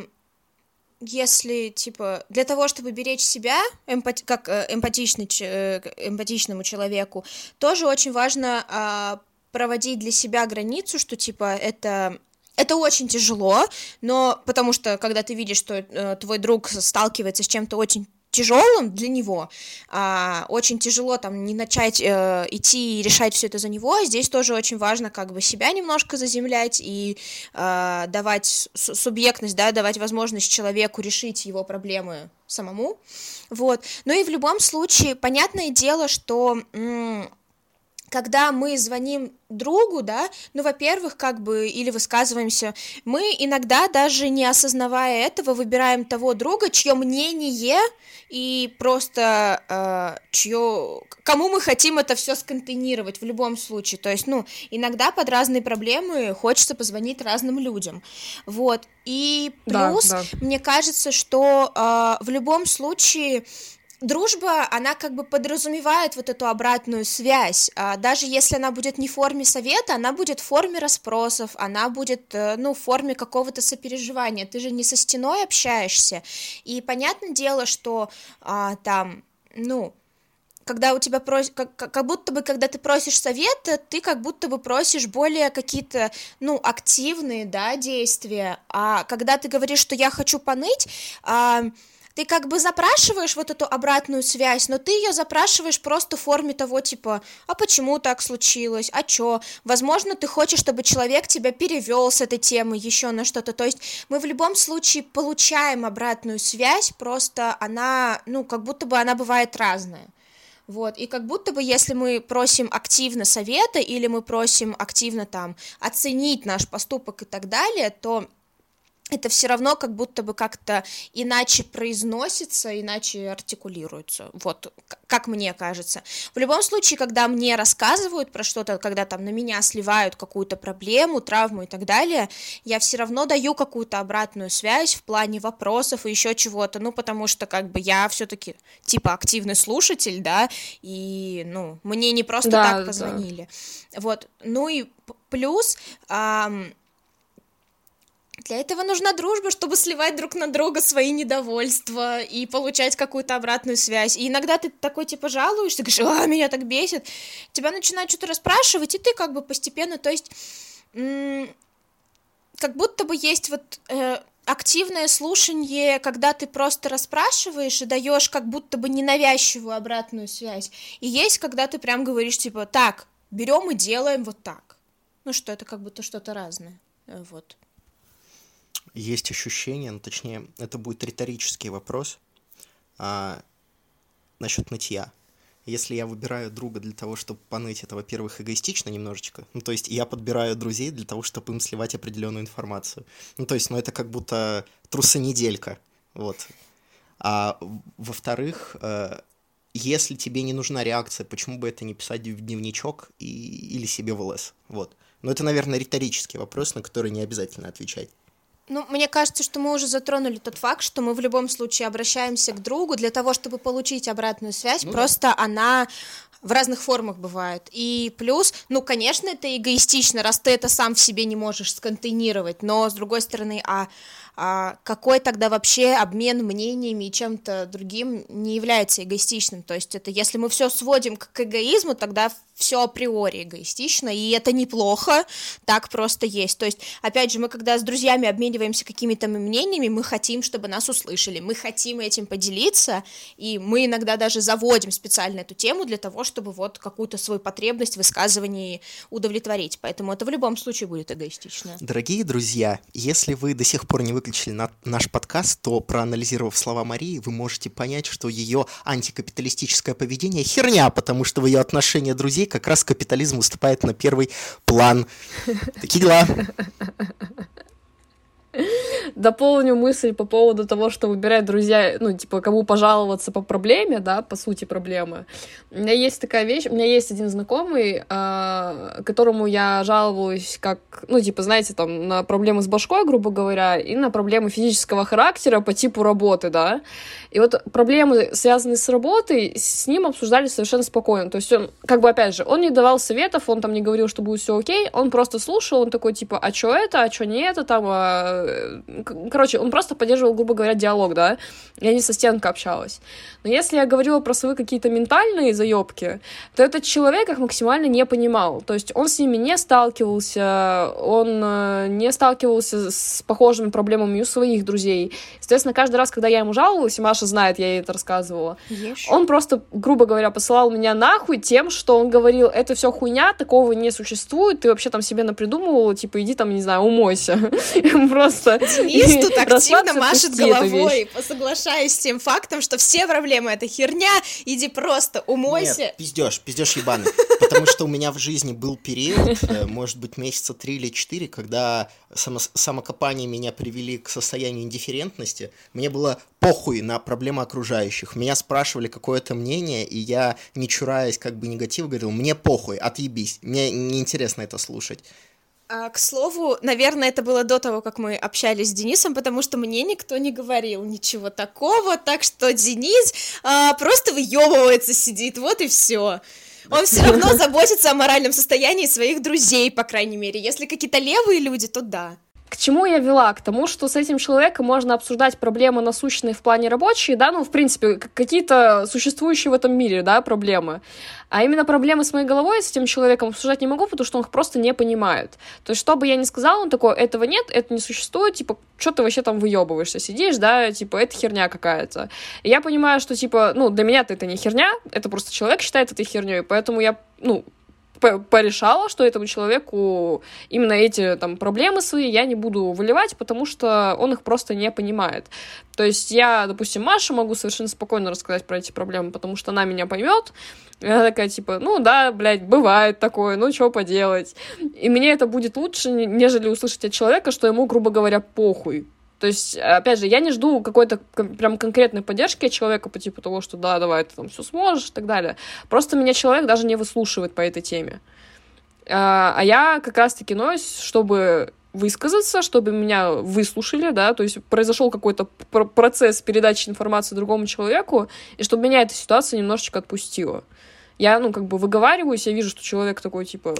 S2: если, типа, для того, чтобы беречь себя, эмпати- как э, эмпатичный, э, эмпатичному человеку, тоже очень важно а, проводить для себя границу, что, типа, это это очень тяжело, но потому что когда ты видишь, что э, твой друг сталкивается с чем-то очень тяжелым для него, а, очень тяжело там не начать э, идти и решать все это за него. Здесь тоже очень важно как бы себя немножко заземлять и э, давать субъектность, да, давать возможность человеку решить его проблемы самому. Вот. Ну и в любом случае, понятное дело, что когда мы звоним другу, да, ну, во-первых, как бы, или высказываемся, мы иногда, даже не осознавая этого, выбираем того друга, чье мнение и просто э, чье, кому мы хотим это все сконтейнировать в любом случае, то есть, ну, иногда под разные проблемы хочется позвонить разным людям, вот, и плюс, да, да. мне кажется, что э, в любом случае дружба, она как бы подразумевает вот эту обратную связь. А, даже если она будет не в форме совета, она будет в форме расспросов, она будет, э, ну, в форме какого-то сопереживания. Ты же не со стеной общаешься. И понятное дело, что а, там, ну, когда у тебя просят, как, как будто бы, когда ты просишь совета, ты как будто бы просишь более какие-то, ну, активные, да, действия, а когда ты говоришь, что я хочу поныть, а, ты как бы запрашиваешь вот эту обратную связь, но ты ее запрашиваешь просто в форме того, типа, а почему так случилось, а чё? Возможно, ты хочешь, чтобы человек тебя перевел с этой темы еще на что-то. То есть мы в любом случае получаем обратную связь, просто она, ну, как будто бы она бывает разная. Вот, и как будто бы, если мы просим активно совета или мы просим активно там оценить наш поступок и так далее, то это все равно как будто бы как-то иначе произносится, иначе артикулируется. Вот, как мне кажется. В любом случае, когда мне рассказывают про что-то, когда там на меня сливают какую-то проблему, травму и так далее, я все равно даю какую-то обратную связь в плане вопросов и еще чего-то, ну, потому что как бы я все-таки типа активный слушатель, да, и, ну, мне не просто да, так позвонили. Да. Вот, ну и плюс... Эм, для этого нужна дружба, чтобы сливать друг на друга свои недовольства и получать какую-то обратную связь. И иногда ты такой, типа, жалуешься, говоришь, а, меня так бесит. Тебя начинают что-то расспрашивать, и ты как бы постепенно, то есть, как будто бы есть вот э, активное слушание, когда ты просто расспрашиваешь и даешь как будто бы ненавязчивую обратную связь. И есть, когда ты прям говоришь, типа, так, берем и делаем вот так. Ну что, это как будто что-то разное. Э, вот
S3: есть ощущение, ну, точнее, это будет риторический вопрос а, насчет нытья. Если я выбираю друга для того, чтобы поныть, это, во-первых, эгоистично немножечко. Ну, то есть я подбираю друзей для того, чтобы им сливать определенную информацию. Ну, то есть, ну, это как будто трусонеделька. Вот. А во-вторых, э, если тебе не нужна реакция, почему бы это не писать в дневничок и, или себе в ЛС? Вот. Но это, наверное, риторический вопрос, на который не обязательно отвечать.
S2: Ну, мне кажется, что мы уже затронули тот факт, что мы в любом случае обращаемся к другу для того, чтобы получить обратную связь. Ну, просто да. она в разных формах бывает. И плюс, ну, конечно, это эгоистично, раз ты это сам в себе не можешь сконтейнировать, но, с другой стороны, а а какой тогда вообще обмен мнениями и чем-то другим не является эгоистичным? То есть это если мы все сводим к эгоизму, тогда все априори эгоистично, и это неплохо, так просто есть. То есть, опять же, мы когда с друзьями обмениваемся какими-то мнениями, мы хотим, чтобы нас услышали, мы хотим этим поделиться, и мы иногда даже заводим специально эту тему для того, чтобы вот какую-то свою потребность в высказывании удовлетворить. Поэтому это в любом случае будет эгоистично.
S3: Дорогие друзья, если вы до сих пор не выключили на наш подкаст, то, проанализировав слова Марии, вы можете понять, что ее антикапиталистическое поведение херня, потому что в ее отношения друзей как раз капитализм выступает на первый план. Такие дела.
S1: Дополню мысль по поводу того, что выбирать друзья, ну, типа, кому пожаловаться по проблеме, да, по сути проблемы. У меня есть такая вещь, у меня есть один знакомый, э, которому я жалуюсь как, ну, типа, знаете, там, на проблемы с башкой, грубо говоря, и на проблемы физического характера по типу работы, да. И вот проблемы, связанные с работой, с ним обсуждали совершенно спокойно. То есть он, как бы, опять же, он не давал советов, он там не говорил, что будет все окей, он просто слушал, он такой, типа, а что это, а что не это, там, а короче, он просто поддерживал, грубо говоря, диалог, да, я не со стенкой общалась. Но если я говорила про свои какие-то ментальные заебки, то этот человек их максимально не понимал. То есть он с ними не сталкивался, он э, не сталкивался с похожими проблемами у своих друзей. Соответственно, каждый раз, когда я ему жаловалась, и Маша знает, я ей это рассказывала, Ешь. он просто, грубо говоря, посылал меня нахуй тем, что он говорил, это все хуйня, такого не существует, ты вообще там себе напридумывала, типа, иди там, не знаю, умойся. Просто...
S2: Денис тут активно машет головой, соглашаясь с тем фактом, что все проблемы — это херня, иди просто умойся.
S3: Нет, пиздешь, пиздешь ебаный. Потому что у меня в жизни был период, э, может быть, месяца три или четыре, когда само самокопание меня привели к состоянию индифферентности. Мне было похуй на проблемы окружающих. Меня спрашивали какое-то мнение, и я, не чураясь как бы негатив, говорил, мне похуй, отъебись, мне неинтересно это слушать.
S2: А, к слову, наверное, это было до того, как мы общались с Денисом, потому что мне никто не говорил ничего такого, так что Денис а, просто выебывается, сидит, вот и все. Он все равно заботится о моральном состоянии своих друзей, по крайней мере. Если какие-то левые люди, то да.
S1: К чему я вела? К тому, что с этим человеком можно обсуждать проблемы насущные в плане рабочие, да, ну, в принципе, какие-то существующие в этом мире, да, проблемы. А именно проблемы с моей головой с этим человеком обсуждать не могу, потому что он их просто не понимает. То есть, что бы я ни сказала, он такой, этого нет, это не существует, типа, что ты вообще там выебываешься, сидишь, да, типа, это херня какая-то. И я понимаю, что, типа, ну, для меня это не херня, это просто человек считает это херней, поэтому я, ну, порешала, что этому человеку именно эти там проблемы свои я не буду выливать, потому что он их просто не понимает. То есть я, допустим, Маша могу совершенно спокойно рассказать про эти проблемы, потому что она меня поймет. Она такая, типа, ну да, блядь, бывает такое, ну что поделать. И мне это будет лучше, нежели услышать от человека, что ему, грубо говоря, похуй. То есть, опять же, я не жду какой-то прям конкретной поддержки от человека по типу того, что да, давай, ты там все сможешь и так далее. Просто меня человек даже не выслушивает по этой теме. А, а я как раз-таки ноюсь, чтобы высказаться, чтобы меня выслушали, да, то есть произошел какой-то процесс передачи информации другому человеку, и чтобы меня эта ситуация немножечко отпустила. Я, ну, как бы выговариваюсь, я вижу, что человек такой, типа,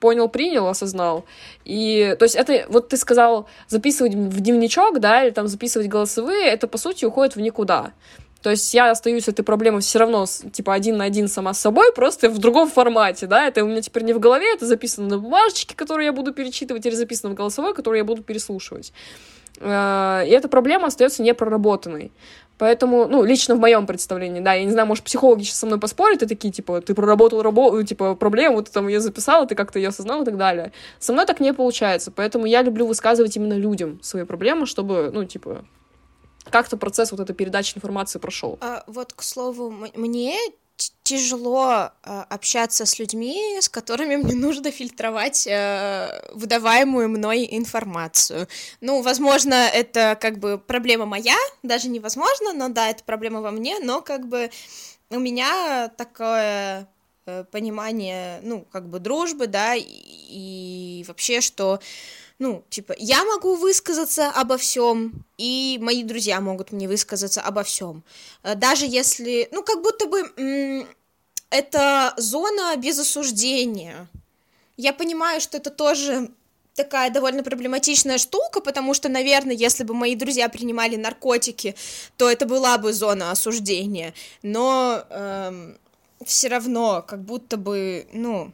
S1: понял, принял, осознал. И, то есть, это, вот ты сказал, записывать в дневничок, да, или там записывать голосовые, это, по сути, уходит в никуда. То есть я остаюсь этой проблемой все равно, типа, один на один сама с собой, просто в другом формате, да, это у меня теперь не в голове, это записано на бумажечке, которую я буду перечитывать, или записано в голосовой, которую я буду переслушивать. Э, и эта проблема остается непроработанной. Поэтому, ну, лично в моем представлении, да, я не знаю, может, психологи сейчас со мной поспорят и такие, типа, ты проработал работу, типа, проблему, ты там ее записала, ты как-то ее осознал и так далее. Со мной так не получается, поэтому я люблю высказывать именно людям свои проблемы, чтобы, ну, типа, как-то процесс вот этой передачи информации прошел.
S2: А, вот, к слову, мне тяжело э, общаться с людьми, с которыми мне нужно фильтровать э, выдаваемую мной информацию. Ну, возможно, это как бы проблема моя, даже невозможно, но да, это проблема во мне, но как бы у меня такое э, понимание, ну, как бы дружбы, да, и, и вообще, что ну, типа, я могу высказаться обо всем, и мои друзья могут мне высказаться обо всем. Э, даже если, ну, как будто бы это зона без осуждения. Я понимаю, что это тоже такая довольно проблематичная штука, потому что, наверное, если бы мои друзья принимали наркотики, то это была бы зона осуждения. Но эм, все равно, как будто бы, ну,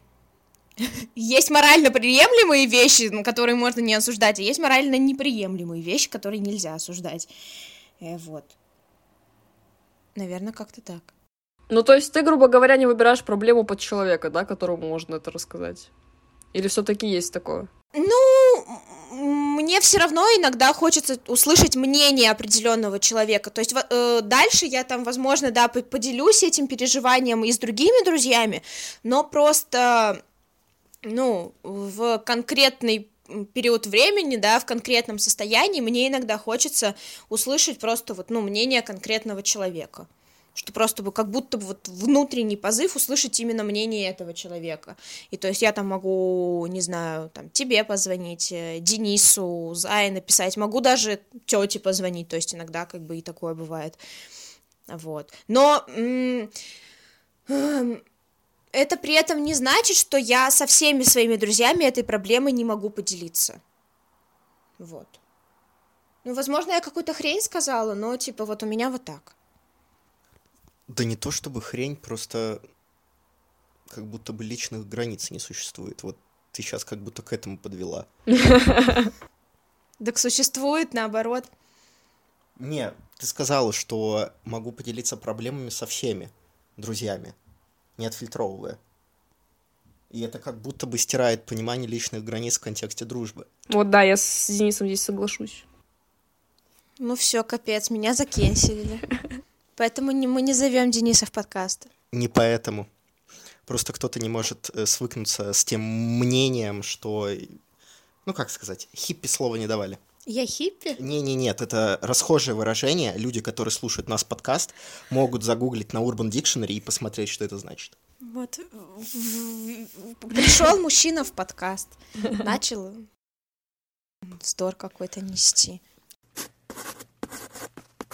S2: есть морально приемлемые вещи, которые можно не осуждать, а есть морально неприемлемые вещи, которые нельзя осуждать. Э, вот. Наверное, как-то так.
S1: Ну, то есть ты, грубо говоря, не выбираешь проблему под человека, да, которому можно это рассказать? Или все-таки есть такое?
S2: Ну, мне все равно иногда хочется услышать мнение определенного человека. То есть э, дальше я там, возможно, да, поделюсь этим переживанием и с другими друзьями, но просто ну, в конкретный период времени, да, в конкретном состоянии мне иногда хочется услышать просто вот, ну, мнение конкретного человека что просто бы как будто бы вот внутренний позыв услышать именно мнение этого человека. И то есть я там могу, не знаю, там тебе позвонить, э, Денису, Зае написать, могу даже тете позвонить, то есть иногда как бы и такое бывает. Вот. Но это при этом не значит, что я со всеми своими друзьями этой проблемой не могу поделиться. Вот. Ну, возможно, я какую-то хрень сказала, но, типа, вот у меня вот так.
S3: Да не то чтобы хрень, просто как будто бы личных границ не существует. Вот ты сейчас как будто к этому подвела.
S2: Так существует, наоборот.
S3: Не, ты сказала, что могу поделиться проблемами со всеми друзьями не отфильтровывая. И это как будто бы стирает понимание личных границ в контексте дружбы.
S1: Вот да, я с Денисом здесь соглашусь.
S2: Ну все, капец, меня закенсили. Поэтому не, мы не зовем Дениса в подкаст.
S3: Не поэтому. Просто кто-то не может э, свыкнуться с тем мнением, что... Ну, как сказать, хиппи слова не давали.
S2: Я хиппи?
S3: Не-не, нет, это расхожее выражение. Люди, которые слушают нас подкаст, могут загуглить на Urban Dictionary и посмотреть, что это значит.
S2: Вот пришел мужчина в подкаст, начал вздор какой-то нести.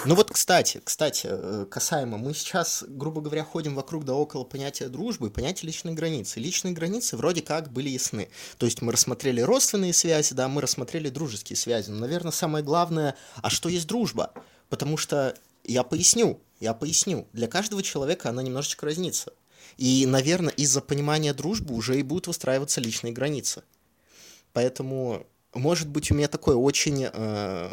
S3: Ну вот, кстати, кстати, э, касаемо, мы сейчас, грубо говоря, ходим вокруг да около понятия дружбы понятия личной границы. Личные границы вроде как были ясны. То есть мы рассмотрели родственные связи, да, мы рассмотрели дружеские связи. Но, наверное, самое главное, а что есть дружба? Потому что я поясню, я поясню. Для каждого человека она немножечко разнится. И, наверное, из-за понимания дружбы уже и будут выстраиваться личные границы. Поэтому, может быть, у меня такое очень э,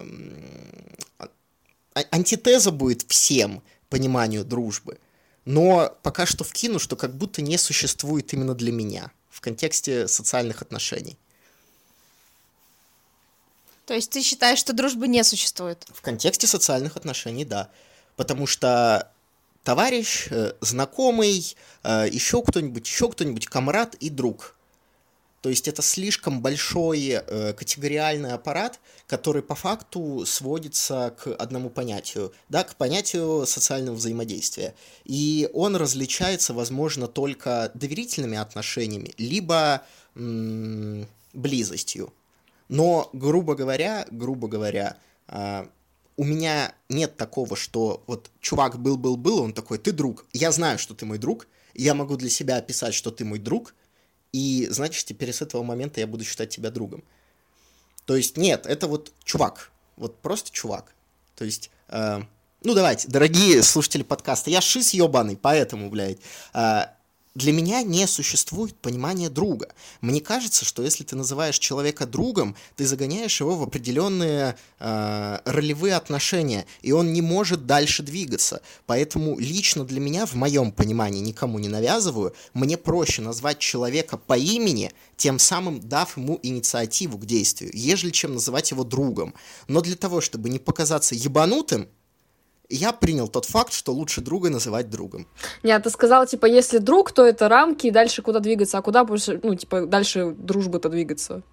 S3: антитеза будет всем пониманию дружбы. Но пока что вкину, что как будто не существует именно для меня в контексте социальных отношений.
S2: То есть ты считаешь, что дружбы не существует?
S3: В контексте социальных отношений, да. Потому что товарищ, э, знакомый, э, еще кто-нибудь, еще кто-нибудь, комрад и друг – то есть это слишком большой э, категориальный аппарат, который по факту сводится к одному понятию, да, к понятию социального взаимодействия. И он различается, возможно, только доверительными отношениями, либо м- близостью. Но, грубо говоря, грубо говоря, э, у меня нет такого, что вот чувак был-был-был, он такой, ты друг, я знаю, что ты мой друг, я могу для себя описать, что ты мой друг, и значит, теперь с этого момента я буду считать тебя другом. То есть, нет, это вот чувак, вот просто чувак. То есть, э, ну давайте, дорогие слушатели подкаста, я шиз ебаный, поэтому, блядь, э, для меня не существует понимания друга. Мне кажется, что если ты называешь человека другом, ты загоняешь его в определенные э, ролевые отношения, и он не может дальше двигаться. Поэтому лично для меня, в моем понимании, никому не навязываю, мне проще назвать человека по имени, тем самым дав ему инициативу к действию, ежели чем называть его другом. Но для того, чтобы не показаться ебанутым, я принял тот факт, что лучше друга называть другом.
S1: Нет, ты сказал, типа, если друг, то это рамки, и дальше куда двигаться, а куда больше, ну, типа, дальше дружбы-то двигаться?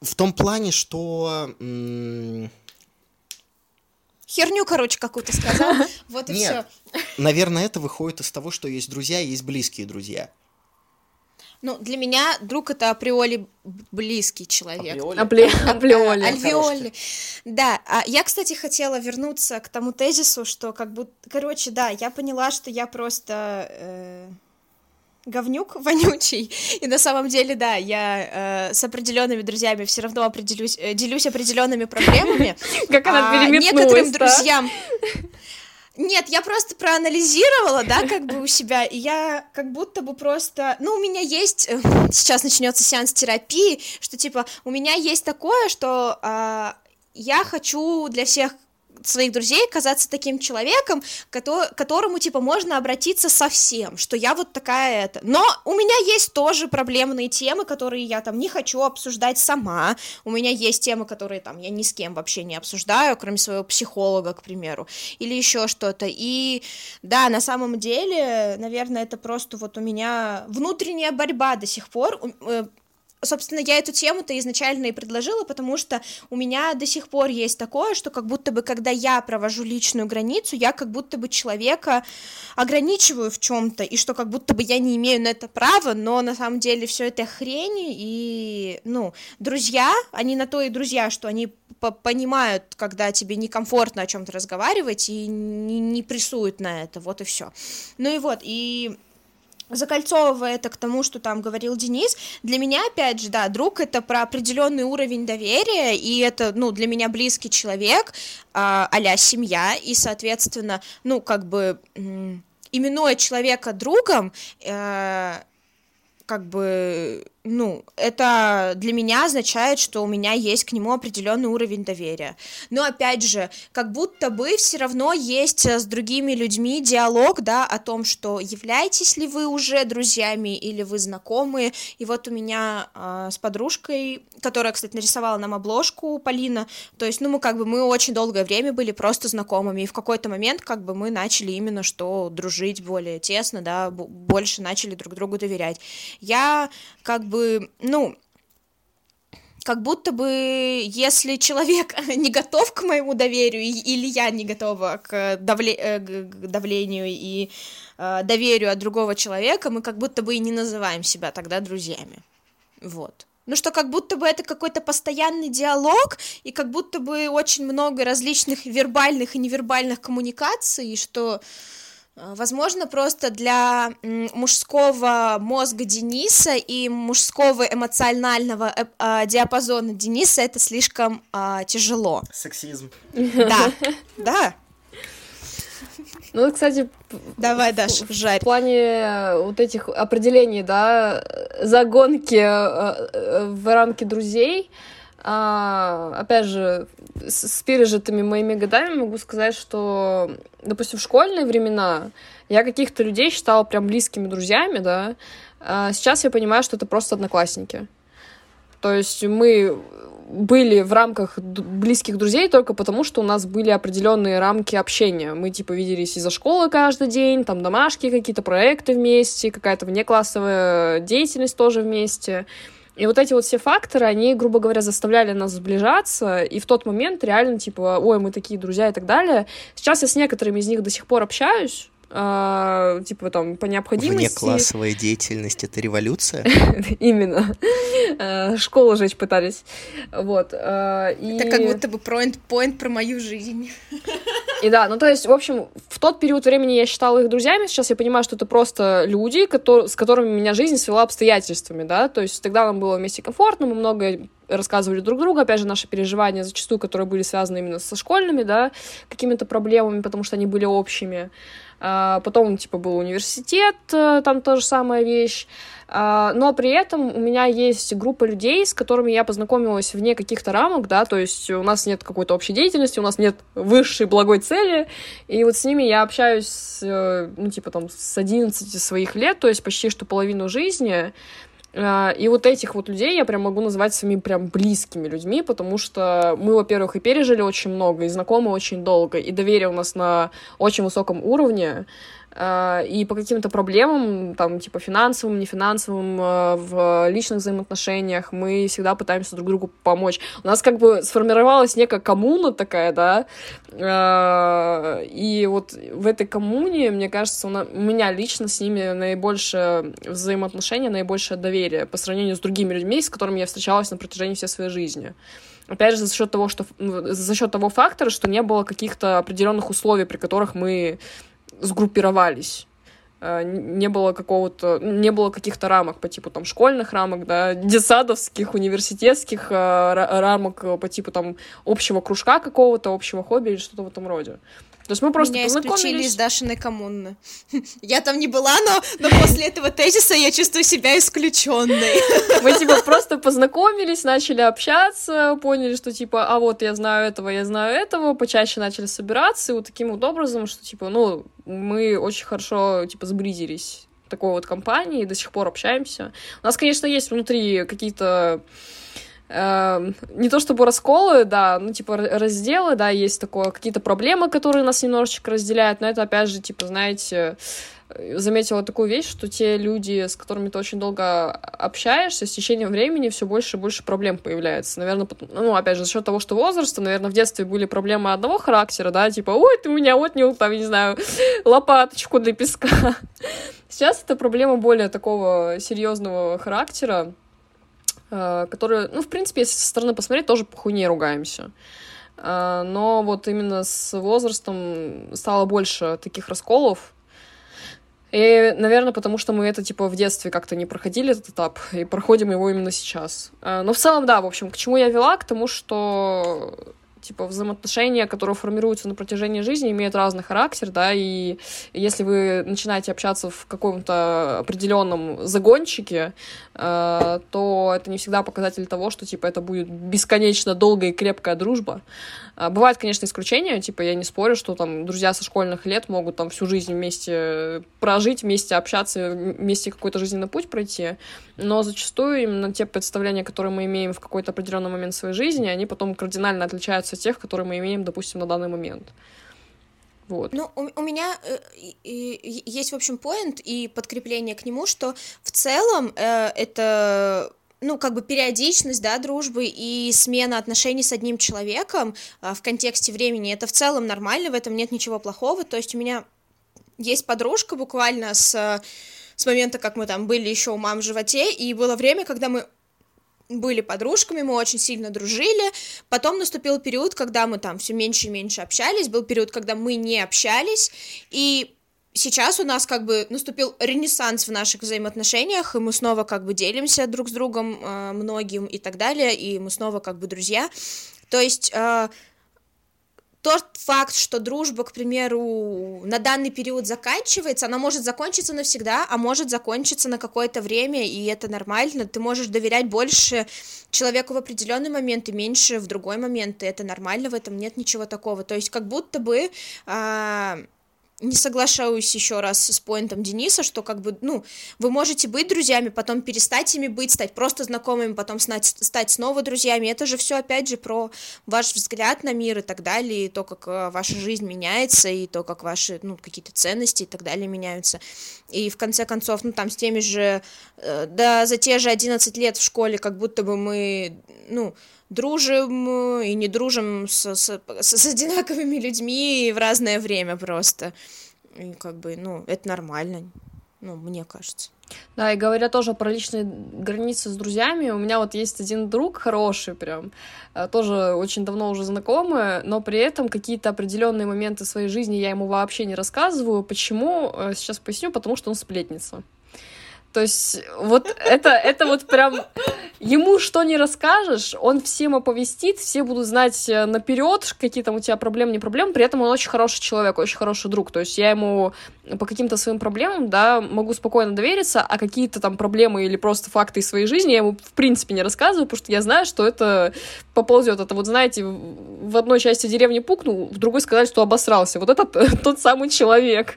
S3: В том плане, что...
S2: Херню, короче, какую-то сказал. Вот и все.
S3: Наверное, это выходит из того, что есть друзья и есть близкие друзья.
S2: Ну, для меня друг это априори близкий человек.
S1: Априори. Априори.
S2: Альвеоли. Да, а я, кстати, хотела вернуться к тому тезису, что как будто... Короче, да, я поняла, что я просто... Э говнюк вонючий. И на самом деле, да, я э, с определенными друзьями все равно определюсь, э, делюсь определенными проблемами.
S1: Как она
S2: а некоторым друзьям. Нет, я просто проанализировала, да, как бы у себя, и я как будто бы просто, ну, у меня есть, э, сейчас начнется сеанс терапии, что типа у меня есть такое, что э, я хочу для всех своих друзей казаться таким человеком, который, которому, типа, можно обратиться со всем, что я вот такая это. Но у меня есть тоже проблемные темы, которые я там не хочу обсуждать сама. У меня есть темы, которые там я ни с кем вообще не обсуждаю, кроме своего психолога, к примеру, или еще что-то. И да, на самом деле, наверное, это просто вот у меня внутренняя борьба до сих пор э, Собственно, я эту тему-то изначально и предложила, потому что у меня до сих пор есть такое, что как будто бы, когда я провожу личную границу, я как будто бы человека ограничиваю в чем-то, и что как будто бы я не имею на это права, но на самом деле все это хрень, и, ну, друзья, они на то и друзья, что они понимают, когда тебе некомфортно о чем-то разговаривать, и не, не прессуют на это, вот и все. Ну и вот, и закольцовывая это к тому, что там говорил Денис, для меня, опять же, да, друг это про определенный уровень доверия, и это, ну, для меня близкий человек, а, семья, и, соответственно, ну, как бы, именуя человека другом, э, как бы ну, это для меня означает, что у меня есть к нему определенный уровень доверия. Но опять же, как будто бы все равно есть с другими людьми диалог, да, о том, что являетесь ли вы уже друзьями или вы знакомые. И вот у меня э, с подружкой, которая, кстати, нарисовала нам обложку, Полина, то есть, ну, мы как бы, мы очень долгое время были просто знакомыми, и в какой-то момент как бы мы начали именно что дружить более тесно, да, больше начали друг другу доверять. Я как бы, ну, как будто бы, если человек не готов к моему доверию, или я не готова к, давле, э, к давлению и э, доверию от другого человека, мы как будто бы и не называем себя тогда друзьями. Вот. Ну что как будто бы это какой-то постоянный диалог, и как будто бы очень много различных вербальных и невербальных коммуникаций, и что Э, возможно, просто для мужского мозга Дениса и мужского эмоционального э, а, диапазона Дениса это слишком а, тяжело.
S3: Сексизм.
S2: Да, да.
S1: Ну, кстати,
S2: давай, Даш, жарь.
S1: В плане вот этих определений, да, загонки э, в рамки друзей, а, опять же, с, с пережитыми моими годами могу сказать, что, допустим, в школьные времена я каких-то людей считала прям близкими друзьями, да, а сейчас я понимаю, что это просто одноклассники. То есть мы были в рамках близких друзей только потому, что у нас были определенные рамки общения. Мы, типа, виделись из-за школы каждый день, там домашки, какие-то проекты вместе, какая-то внеклассовая деятельность тоже вместе. И вот эти вот все факторы, они, грубо говоря, заставляли нас сближаться, и в тот момент реально, типа, ой, мы такие друзья и так далее. Сейчас я с некоторыми из них до сих пор общаюсь, э, типа там по необходимости.
S3: Внеклассовая деятельность — это революция?
S1: Именно. Э, школу жечь пытались. Вот. Э,
S2: это как будто бы point про мою жизнь.
S1: И да, ну то есть, в общем, в тот период времени я считала их друзьями, сейчас я понимаю, что это просто люди, которые, с которыми меня жизнь свела обстоятельствами, да, то есть тогда нам было вместе комфортно, мы много рассказывали друг другу, опять же, наши переживания зачастую, которые были связаны именно со школьными, да, какими-то проблемами, потому что они были общими. А, потом, типа, был университет, э, там тоже самая вещь. А, но при этом у меня есть группа людей, с которыми я познакомилась вне каких-то рамок, да, то есть у нас нет какой-то общей деятельности, у нас нет высшей благой цели, и вот с ними я общаюсь, э, ну, типа, там, с 11 своих лет, то есть почти что половину жизни, и вот этих вот людей я прям могу назвать своими прям близкими людьми, потому что мы, во-первых, и пережили очень много, и знакомы очень долго, и доверие у нас на очень высоком уровне, и по каким-то проблемам, там, типа, финансовым, нефинансовым, а, в личных взаимоотношениях мы всегда пытаемся друг другу помочь. У нас как бы сформировалась некая коммуна такая, да, а, и вот в этой коммуне, мне кажется, у, меня лично с ними наибольшее взаимоотношения, наибольшее доверие по сравнению с другими людьми, с которыми я встречалась на протяжении всей своей жизни. Опять же, за счет того, что за счет того фактора, что не было каких-то определенных условий, при которых мы сгруппировались э, не было какого-то, не было каких-то рамок по типу там школьных рамок, да, детсадовских, университетских э, рамок по типу там общего кружка какого-то, общего хобби или что-то в этом роде. То есть мы просто
S2: Меня исключили из Дашиной коммуны. Я там не была, но, но после этого тезиса я чувствую себя исключенной.
S1: Мы типа просто познакомились, начали общаться, поняли, что типа, а вот я знаю этого, я знаю этого, почаще начали собираться, и вот таким вот образом, что типа, ну, мы очень хорошо типа сблизились такой вот компании, до сих пор общаемся. У нас, конечно, есть внутри какие-то Эм, не то чтобы расколы, да, ну, типа, разделы, да, есть такое, какие-то проблемы, которые нас немножечко разделяют, но это, опять же, типа, знаете, э, заметила такую вещь, что те люди, с которыми ты очень долго общаешься, с течением времени все больше и больше проблем появляется. Наверное, ну, опять же, за счет того, что возраста, наверное, в детстве были проблемы одного характера, да, типа, ой, ты меня отнял, там, не знаю, лопаточку для песка. Сейчас это проблема более такого серьезного характера, которые, ну, в принципе, если со стороны посмотреть, тоже по хуйне ругаемся. Э, но вот именно с возрастом стало больше таких расколов. И, наверное, потому что мы это, типа, в детстве как-то не проходили, этот этап, и проходим его именно сейчас. Э, но в целом, да, в общем, к чему я вела? К тому, что типа взаимоотношения, которые формируются на протяжении жизни, имеют разный характер, да, и если вы начинаете общаться в каком-то определенном загончике, э, то это не всегда показатель того, что, типа, это будет бесконечно долгая и крепкая дружба. Э, бывают, конечно, исключения, типа, я не спорю, что там друзья со школьных лет могут там всю жизнь вместе прожить, вместе общаться, вместе какой-то жизненный путь пройти, но зачастую именно те представления, которые мы имеем в какой-то определенный момент своей жизни, они потом кардинально отличаются от тех, которые мы имеем, допустим, на данный момент. Вот.
S2: Ну, у, у меня э, э, есть, в общем, поинт и подкрепление к нему, что в целом э, это ну, как бы периодичность, да, дружбы и смена отношений с одним человеком э, в контексте времени, это в целом нормально, в этом нет ничего плохого, то есть у меня есть подружка буквально с с момента, как мы там были еще у мам в животе, и было время, когда мы были подружками, мы очень сильно дружили. Потом наступил период, когда мы там все меньше и меньше общались. Был период, когда мы не общались. И сейчас у нас как бы наступил ренессанс в наших взаимоотношениях, и мы снова как бы делимся друг с другом э, многим и так далее, и мы снова как бы друзья. То есть э, тот факт, что дружба, к примеру, на данный период заканчивается, она может закончиться навсегда, а может закончиться на какое-то время, и это нормально. Ты можешь доверять больше человеку в определенный момент и меньше в другой момент, и это нормально, в этом нет ничего такого. То есть как будто бы... А не соглашаюсь еще раз с поинтом Дениса, что как бы, ну, вы можете быть друзьями, потом перестать ими быть, стать просто знакомыми, потом стать, стать снова друзьями. Это же все опять же про ваш взгляд на мир и так далее, и то, как э, ваша жизнь меняется, и то, как ваши, ну, какие-то ценности и так далее меняются. И в конце концов, ну, там с теми же, э, да, за те же 11 лет в школе, как будто бы мы, ну, дружим и не дружим с, с, с одинаковыми людьми в разное время просто. И как бы, ну, это нормально, ну, мне кажется.
S1: Да, и говоря тоже про личные границы с друзьями, у меня вот есть один друг хороший прям, э, тоже очень давно уже знакомый, но при этом какие-то определенные моменты своей жизни я ему вообще не рассказываю. Почему? Э, сейчас поясню, потому что он сплетница. То есть вот это, это вот прям ему что не расскажешь, он всем оповестит, все будут знать э, наперед, какие там у тебя проблемы, не проблемы, при этом он очень хороший человек, очень хороший друг, то есть я ему по каким-то своим проблемам, да, могу спокойно довериться, а какие-то там проблемы или просто факты из своей жизни я ему в принципе не рассказываю, потому что я знаю, что это поползет. Это вот, знаете, в одной части деревни пукнул, в другой сказали, что обосрался. Вот это тот самый человек.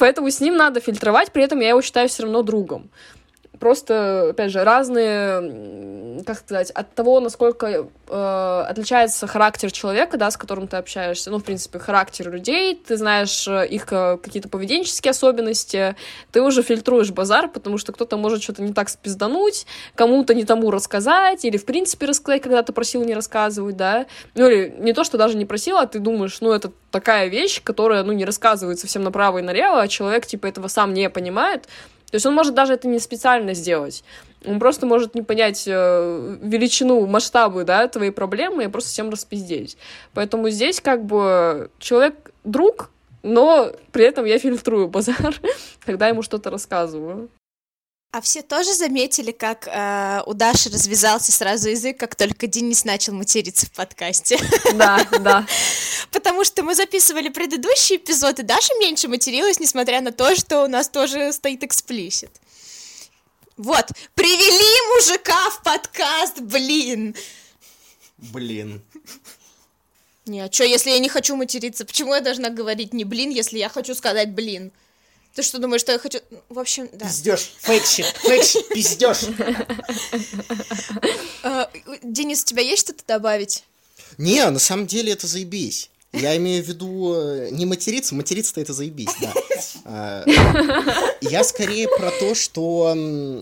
S1: Поэтому с ним надо фильтровать, при этом я его считаю все равно другом. Просто, опять же, разные, как сказать, от того, насколько э, отличается характер человека, да, с которым ты общаешься, ну, в принципе, характер людей, ты знаешь э, их какие-то поведенческие особенности, ты уже фильтруешь базар, потому что кто-то может что-то не так спиздануть, кому-то не тому рассказать, или, в принципе, рассказать, когда ты просил не рассказывать, да, ну, или не то, что даже не просил, а ты думаешь, ну, это такая вещь, которая, ну, не рассказывается всем направо и налево, а человек, типа, этого сам не понимает, то есть он может даже это не специально сделать. Он просто может не понять э, величину, масштабы, да, твоей проблемы и просто всем распиздеть. Поэтому здесь как бы человек друг, но при этом я фильтрую базар, когда ему что-то рассказываю.
S2: А все тоже заметили, как э, у Даши развязался сразу язык, как только Денис начал материться в подкасте?
S1: Да, да.
S2: Потому что мы записывали предыдущий эпизод, и Даша меньше материлась, несмотря на то, что у нас тоже стоит эксплисит. Вот, привели мужика в подкаст, блин!
S3: Блин.
S2: Не, а что, если я не хочу материться, почему я должна говорить не блин, если я хочу сказать блин? Ты что думаешь, что я хочу... Ну, в общем, да.
S3: Пиздешь, фейкщик, фейкщик, пиздешь.
S2: Денис, у тебя есть что-то добавить?
S3: Не, на самом деле это заебись. Я имею в виду э, не материться, материться-то это заебись, да. А, я скорее про то, что...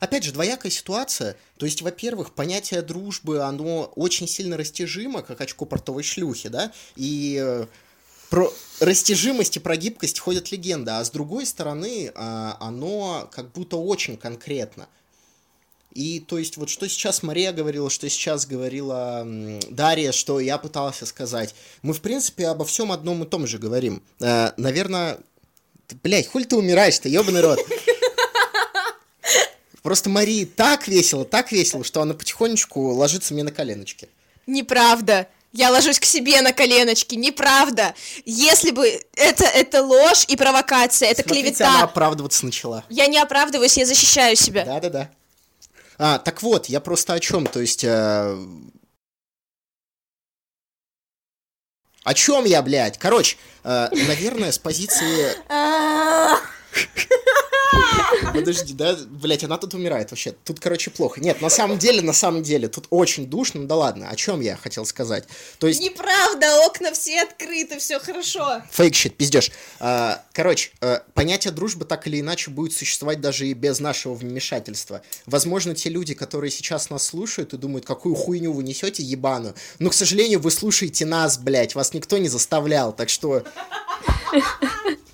S3: Опять же, двоякая ситуация. То есть, во-первых, понятие дружбы, оно очень сильно растяжимо, как очко портовой шлюхи, да, и э, про растяжимость и про гибкость ходят легенды, а с другой стороны, а, оно как будто очень конкретно. И то есть вот что сейчас Мария говорила, что сейчас говорила Дарья, что я пытался сказать. Мы, в принципе, обо всем одном и том же говорим. Э, наверное, блядь, хуль ты умираешь-то, ебаный рот. Просто Марии так весело, так весело, что она потихонечку ложится мне на коленочки.
S2: Неправда. Я ложусь к себе на коленочки, неправда. Если бы это, это ложь и провокация, это Смотрите, клевета.
S3: она оправдываться начала.
S2: Я не оправдываюсь, я защищаю себя.
S3: Да-да-да. А, так вот, я просто о чем, то есть... Э... О чем я, блядь? Короче, э, наверное, с позиции... Подожди, да, блять, она тут умирает вообще. Тут, короче, плохо. Нет, на самом деле, на самом деле, тут очень душно. Ну да ладно, о чем я хотел сказать? То есть...
S2: Неправда, окна все открыты, все хорошо.
S3: Фейк щит, пиздешь. А, короче, а, понятие дружбы так или иначе будет существовать даже и без нашего вмешательства. Возможно, те люди, которые сейчас нас слушают и думают, какую хуйню вы несете, ебану. Но, к сожалению, вы слушаете нас, блять, вас никто не заставлял, так что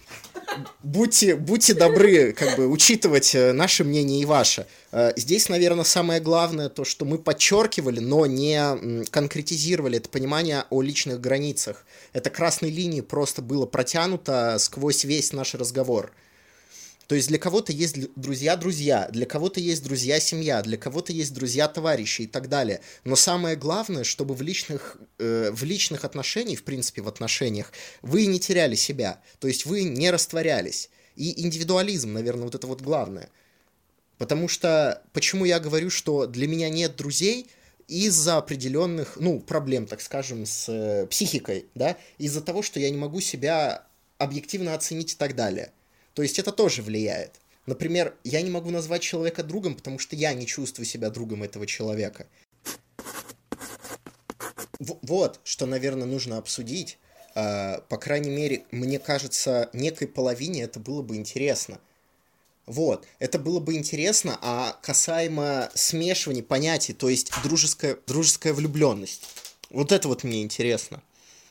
S3: будьте, будьте добры, как бы, учитывать э, наше мнение и ваше. Э, здесь, наверное, самое главное то, что мы подчеркивали, но не конкретизировали это понимание о личных границах. Это красной линии просто было протянуто сквозь весь наш разговор. То есть для кого-то есть друзья-друзья, для кого-то есть друзья-семья, для кого-то есть друзья-товарищи и так далее. Но самое главное, чтобы в личных, э, в личных отношениях, в принципе, в отношениях, вы не теряли себя. То есть вы не растворялись. И индивидуализм, наверное, вот это вот главное. Потому что, почему я говорю, что для меня нет друзей, из-за определенных, ну, проблем, так скажем, с э, психикой, да, из-за того, что я не могу себя объективно оценить и так далее. То есть это тоже влияет. Например, я не могу назвать человека другом, потому что я не чувствую себя другом этого человека. В- вот, что, наверное, нужно обсудить. Uh, по крайней мере, мне кажется, некой половине это было бы интересно. Вот, это было бы интересно, а касаемо смешивания понятий, то есть дружеская, дружеская влюбленность. Вот это вот мне интересно.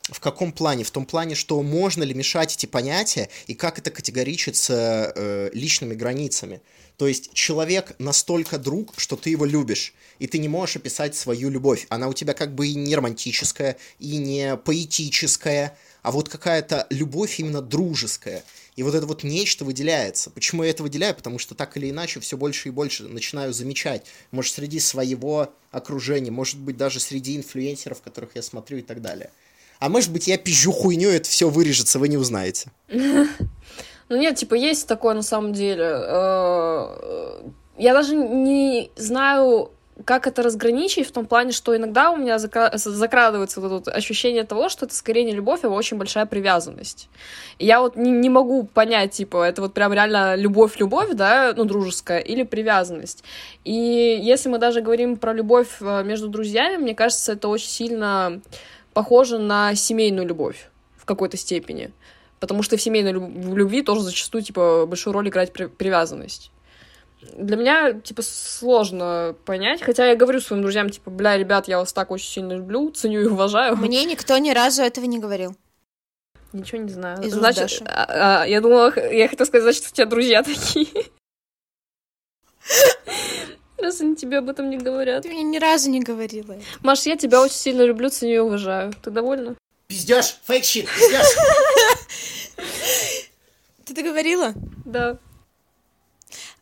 S3: В каком плане? В том плане, что можно ли мешать эти понятия и как это категоричится э, личными границами. То есть человек настолько друг, что ты его любишь, и ты не можешь описать свою любовь. Она у тебя как бы и не романтическая, и не поэтическая, а вот какая-то любовь именно дружеская. И вот это вот нечто выделяется. Почему я это выделяю? Потому что так или иначе все больше и больше начинаю замечать. Может, среди своего окружения, может быть, даже среди инфлюенсеров, которых я смотрю и так далее. А может быть, я пизжу хуйню, это все вырежется, вы не узнаете.
S1: Ну нет, типа, есть такое на самом деле. Э, я даже не знаю, как это разграничить в том плане, что иногда у меня закра... закрадывается вот это ощущение того, что это скорее не любовь, а очень большая привязанность. И я вот не, не могу понять, типа, это вот прям реально любовь-любовь, да, ну, дружеская, или привязанность. И если мы даже говорим про любовь э, между друзьями, мне кажется, это очень сильно похоже на семейную любовь в какой-то степени. Потому что в семейной любви тоже зачастую, типа, большую роль играет привязанность для меня, типа, сложно понять. Хотя я говорю своим друзьям, типа, бля, ребят, я вас так очень сильно люблю, ценю и уважаю.
S2: Мне никто ни разу этого не говорил.
S1: Ничего не знаю. Из значит, а, а, я думала, я хотела сказать, значит, у тебя друзья такие. Раз они тебе об этом не говорят.
S2: Ты мне ни разу не говорила.
S1: Маш, я тебя очень сильно люблю, ценю и уважаю. Ты довольна?
S3: Пиздешь, фейк-щит, пиздешь.
S2: Ты договорила?
S1: Да.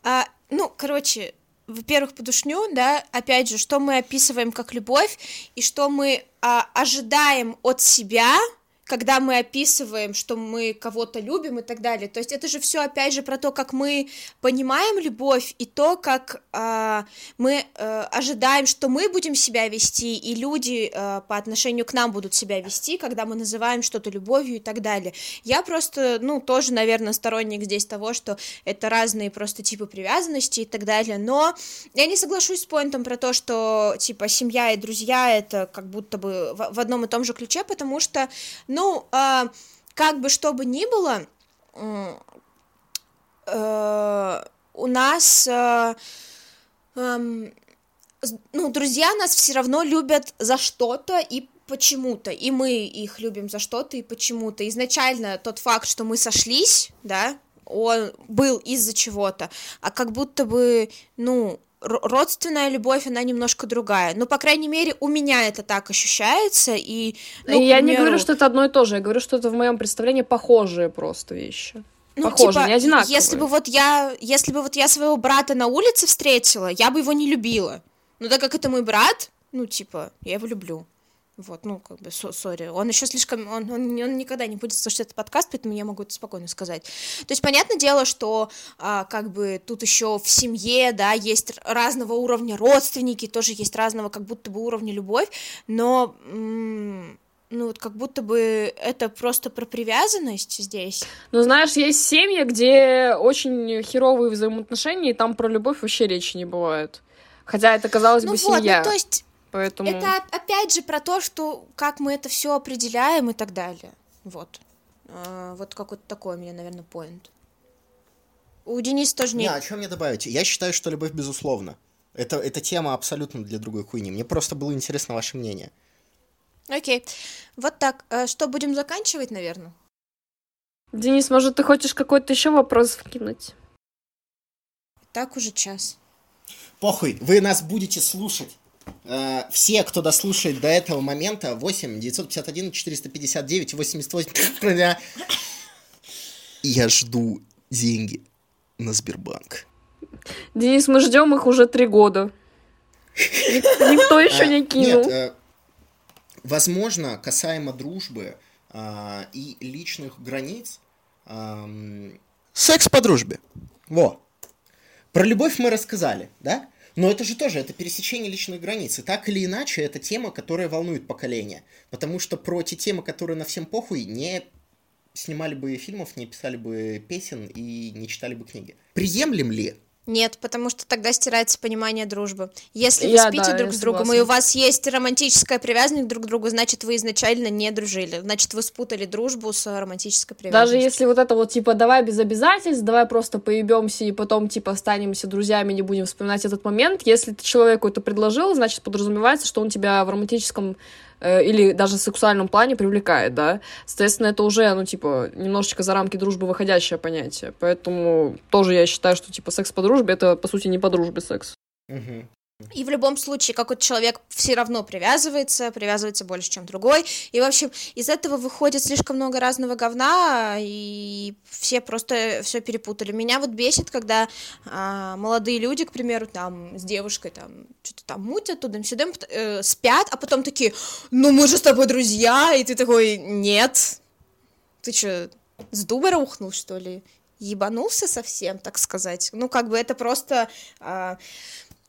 S2: А, ну, короче, во-первых, подушню, да, опять же, что мы описываем как любовь и что мы а, ожидаем от себя, когда мы описываем, что мы кого-то любим и так далее. То есть это же все опять же про то, как мы понимаем любовь и то, как э, мы э, ожидаем, что мы будем себя вести, и люди э, по отношению к нам будут себя вести, когда мы называем что-то любовью и так далее. Я просто, ну, тоже, наверное, сторонник здесь того, что это разные просто типы привязанности и так далее, но я не соглашусь с поинтом про то, что, типа, семья и друзья это как будто бы в, в одном и том же ключе, потому что, ну, э, как бы что бы ни было, э, у нас, э, э, ну, друзья нас все равно любят за что-то и почему-то, и мы их любим за что-то и почему-то. Изначально тот факт, что мы сошлись, да, он был из-за чего-то, а как будто бы, ну, родственная любовь, она немножко другая. Ну, по крайней мере, у меня это так ощущается, и... Ну,
S1: я примеру... не говорю, что это одно и то же, я говорю, что это в моем представлении похожие просто вещи.
S2: Ну, Похоже, типа, не одинаковые. Если бы вот я, если бы вот я своего брата на улице встретила, я бы его не любила. Но так как это мой брат, ну, типа, я его люблю. Вот, ну, как бы, сори. Он еще слишком... Он, он, он никогда не будет слушать этот подкаст, поэтому я могу это спокойно сказать. То есть, понятное дело, что, а, как бы, тут еще в семье, да, есть разного уровня родственники, тоже есть разного, как будто бы, уровня любовь, но... М- ну вот как будто бы это просто про привязанность здесь.
S1: Ну, знаешь, есть семьи, где очень херовые взаимоотношения, и там про любовь вообще речи не бывает. Хотя это, казалось
S2: ну
S1: бы,
S2: вот,
S1: семья.
S2: Ну, то есть
S1: Поэтому...
S2: Это опять же про то, что как мы это все определяем и так далее. Вот. А, вот какой-то такой у меня, наверное, поинт. У Дениса тоже нет.
S3: Не, а что мне добавить? Я считаю, что любовь безусловно. Это, это тема абсолютно для другой хуйни. Мне просто было интересно ваше мнение.
S2: Окей. Вот так. А что, будем заканчивать, наверное?
S1: Денис, может, ты хочешь какой-то еще вопрос вкинуть?
S2: Так уже час.
S3: Похуй, вы нас будете слушать. Э, все, кто дослушает до этого момента, 8 951 459 88. Я жду деньги на Сбербанк.
S1: Денис, мы ждем их уже три года. Никто еще не кинул. Нет, э,
S3: возможно, касаемо дружбы э, и личных границ, секс по дружбе. Во. Про любовь мы рассказали, да? Но это же тоже, это пересечение личных границ. И так или иначе, это тема, которая волнует поколение. Потому что про те темы, которые на всем похуй, не снимали бы фильмов, не писали бы песен и не читали бы книги. Приемлем ли
S2: нет, потому что тогда стирается понимание дружбы. Если вы я, спите да, друг с другом, и у вас есть романтическая привязанность друг к другу, значит, вы изначально не дружили. Значит, вы спутали дружбу с романтической привязанностью.
S1: Даже если вот это вот, типа, давай без обязательств, давай просто поебемся и потом, типа, останемся друзьями, не будем вспоминать этот момент. Если ты человеку это предложил, значит, подразумевается, что он тебя в романтическом или даже в сексуальном плане привлекает, да, соответственно, это уже, ну, типа, немножечко за рамки дружбы выходящее понятие, поэтому тоже я считаю, что, типа, секс по дружбе — это, по сути, не по дружбе секс.
S2: Угу. И в любом случае какой-то человек все равно привязывается, привязывается больше, чем другой. И, в общем, из этого выходит слишком много разного говна, и все просто все перепутали. Меня вот бесит, когда а, молодые люди, к примеру, там, с девушкой там что-то там мутят туда-сюда, э, спят, а потом такие, ну мы же с тобой друзья, и ты такой, нет, ты что, с дуба рухнул, что ли? Ебанулся совсем, так сказать. Ну, как бы это просто... А,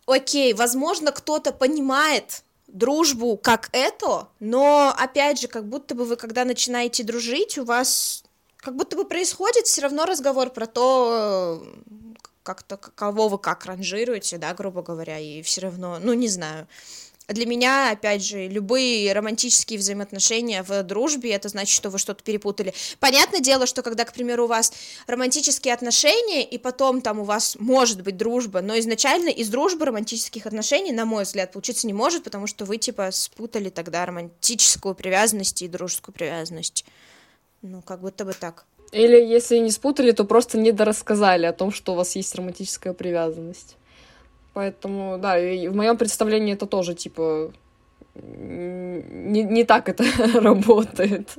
S2: окей, возможно, кто-то понимает дружбу как это, но, опять же, как будто бы вы, когда начинаете дружить, у вас как будто бы происходит все равно разговор про то, как-то кого вы как ранжируете, да, грубо говоря, и все равно, ну, не знаю, для меня, опять же, любые романтические взаимоотношения в дружбе, это значит, что вы что-то перепутали. Понятное дело, что когда, к примеру, у вас романтические отношения, и потом там у вас может быть дружба, но изначально из дружбы романтических отношений, на мой взгляд, получиться не может, потому что вы, типа, спутали тогда романтическую привязанность и дружескую привязанность. Ну, как будто бы так.
S1: Или если не спутали, то просто недорассказали о том, что у вас есть романтическая привязанность. Поэтому, да, и в моем представлении это тоже, типа, не, не так это работает.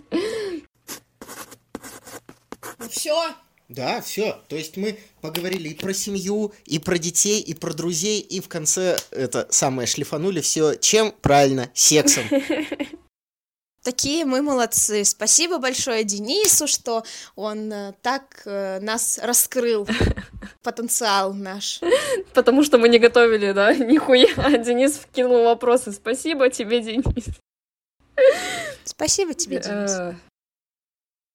S2: Ну все.
S3: Да, все. То есть мы поговорили и про семью, и про детей, и про друзей, и в конце это самое шлифанули все чем? Правильно, сексом.
S2: Такие мы молодцы. Спасибо большое Денису, что он э, так э, нас раскрыл, потенциал наш.
S1: Потому что мы не готовили, да, нихуя. Денис вкинул вопросы. Спасибо тебе, Денис.
S2: Спасибо тебе, Денис. Э.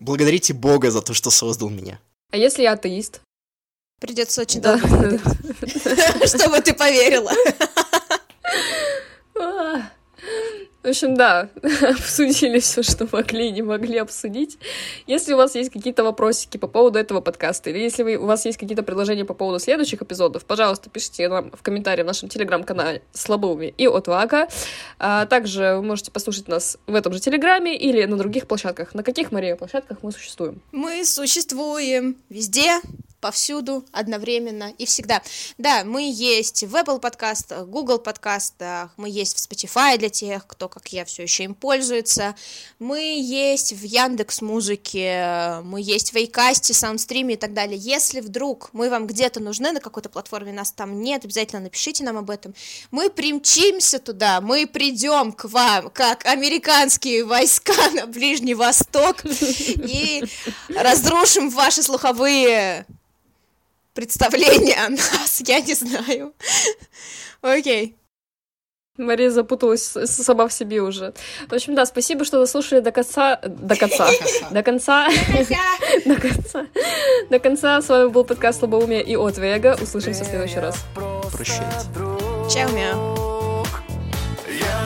S3: Благодарите Бога за то, что создал меня.
S1: А если я атеист?
S2: Придется очень долго, чтобы ты поверила.
S1: В общем, да, обсудили все, что могли и не могли обсудить. Если у вас есть какие-то вопросики по поводу этого подкаста, или если вы, у вас есть какие-то предложения по поводу следующих эпизодов, пожалуйста, пишите нам в комментарии в нашем телеграм-канале Слабоуми и Отвага. А также вы можете послушать нас в этом же телеграме или на других площадках. На каких, Мария, площадках мы существуем?
S2: Мы существуем везде, повсюду, одновременно и всегда. Да, мы есть в Apple подкастах, Google подкастах, мы есть в Spotify для тех, кто, как я, все еще им пользуется, мы есть в Яндекс Музыке, мы есть в Вейкасте, Саундстриме и так далее. Если вдруг мы вам где-то нужны на какой-то платформе, нас там нет, обязательно напишите нам об этом. Мы примчимся туда, мы придем к вам, как американские войска на Ближний Восток и разрушим ваши слуховые представление о нас, я не знаю. Окей.
S1: Мария запуталась сама в себе уже. В общем, да, спасибо, что дослушали до конца. До конца. До конца. До конца. До конца. С вами был подкаст Слабоумия и от Вега. Услышимся в следующий раз.
S3: Прощайте.
S2: Чао, мяу.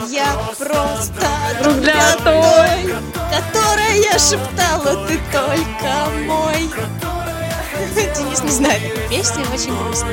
S2: Я просто
S1: друг для той,
S2: которая шептала, ты только мой. Денис не знает эту песню, очень грустно.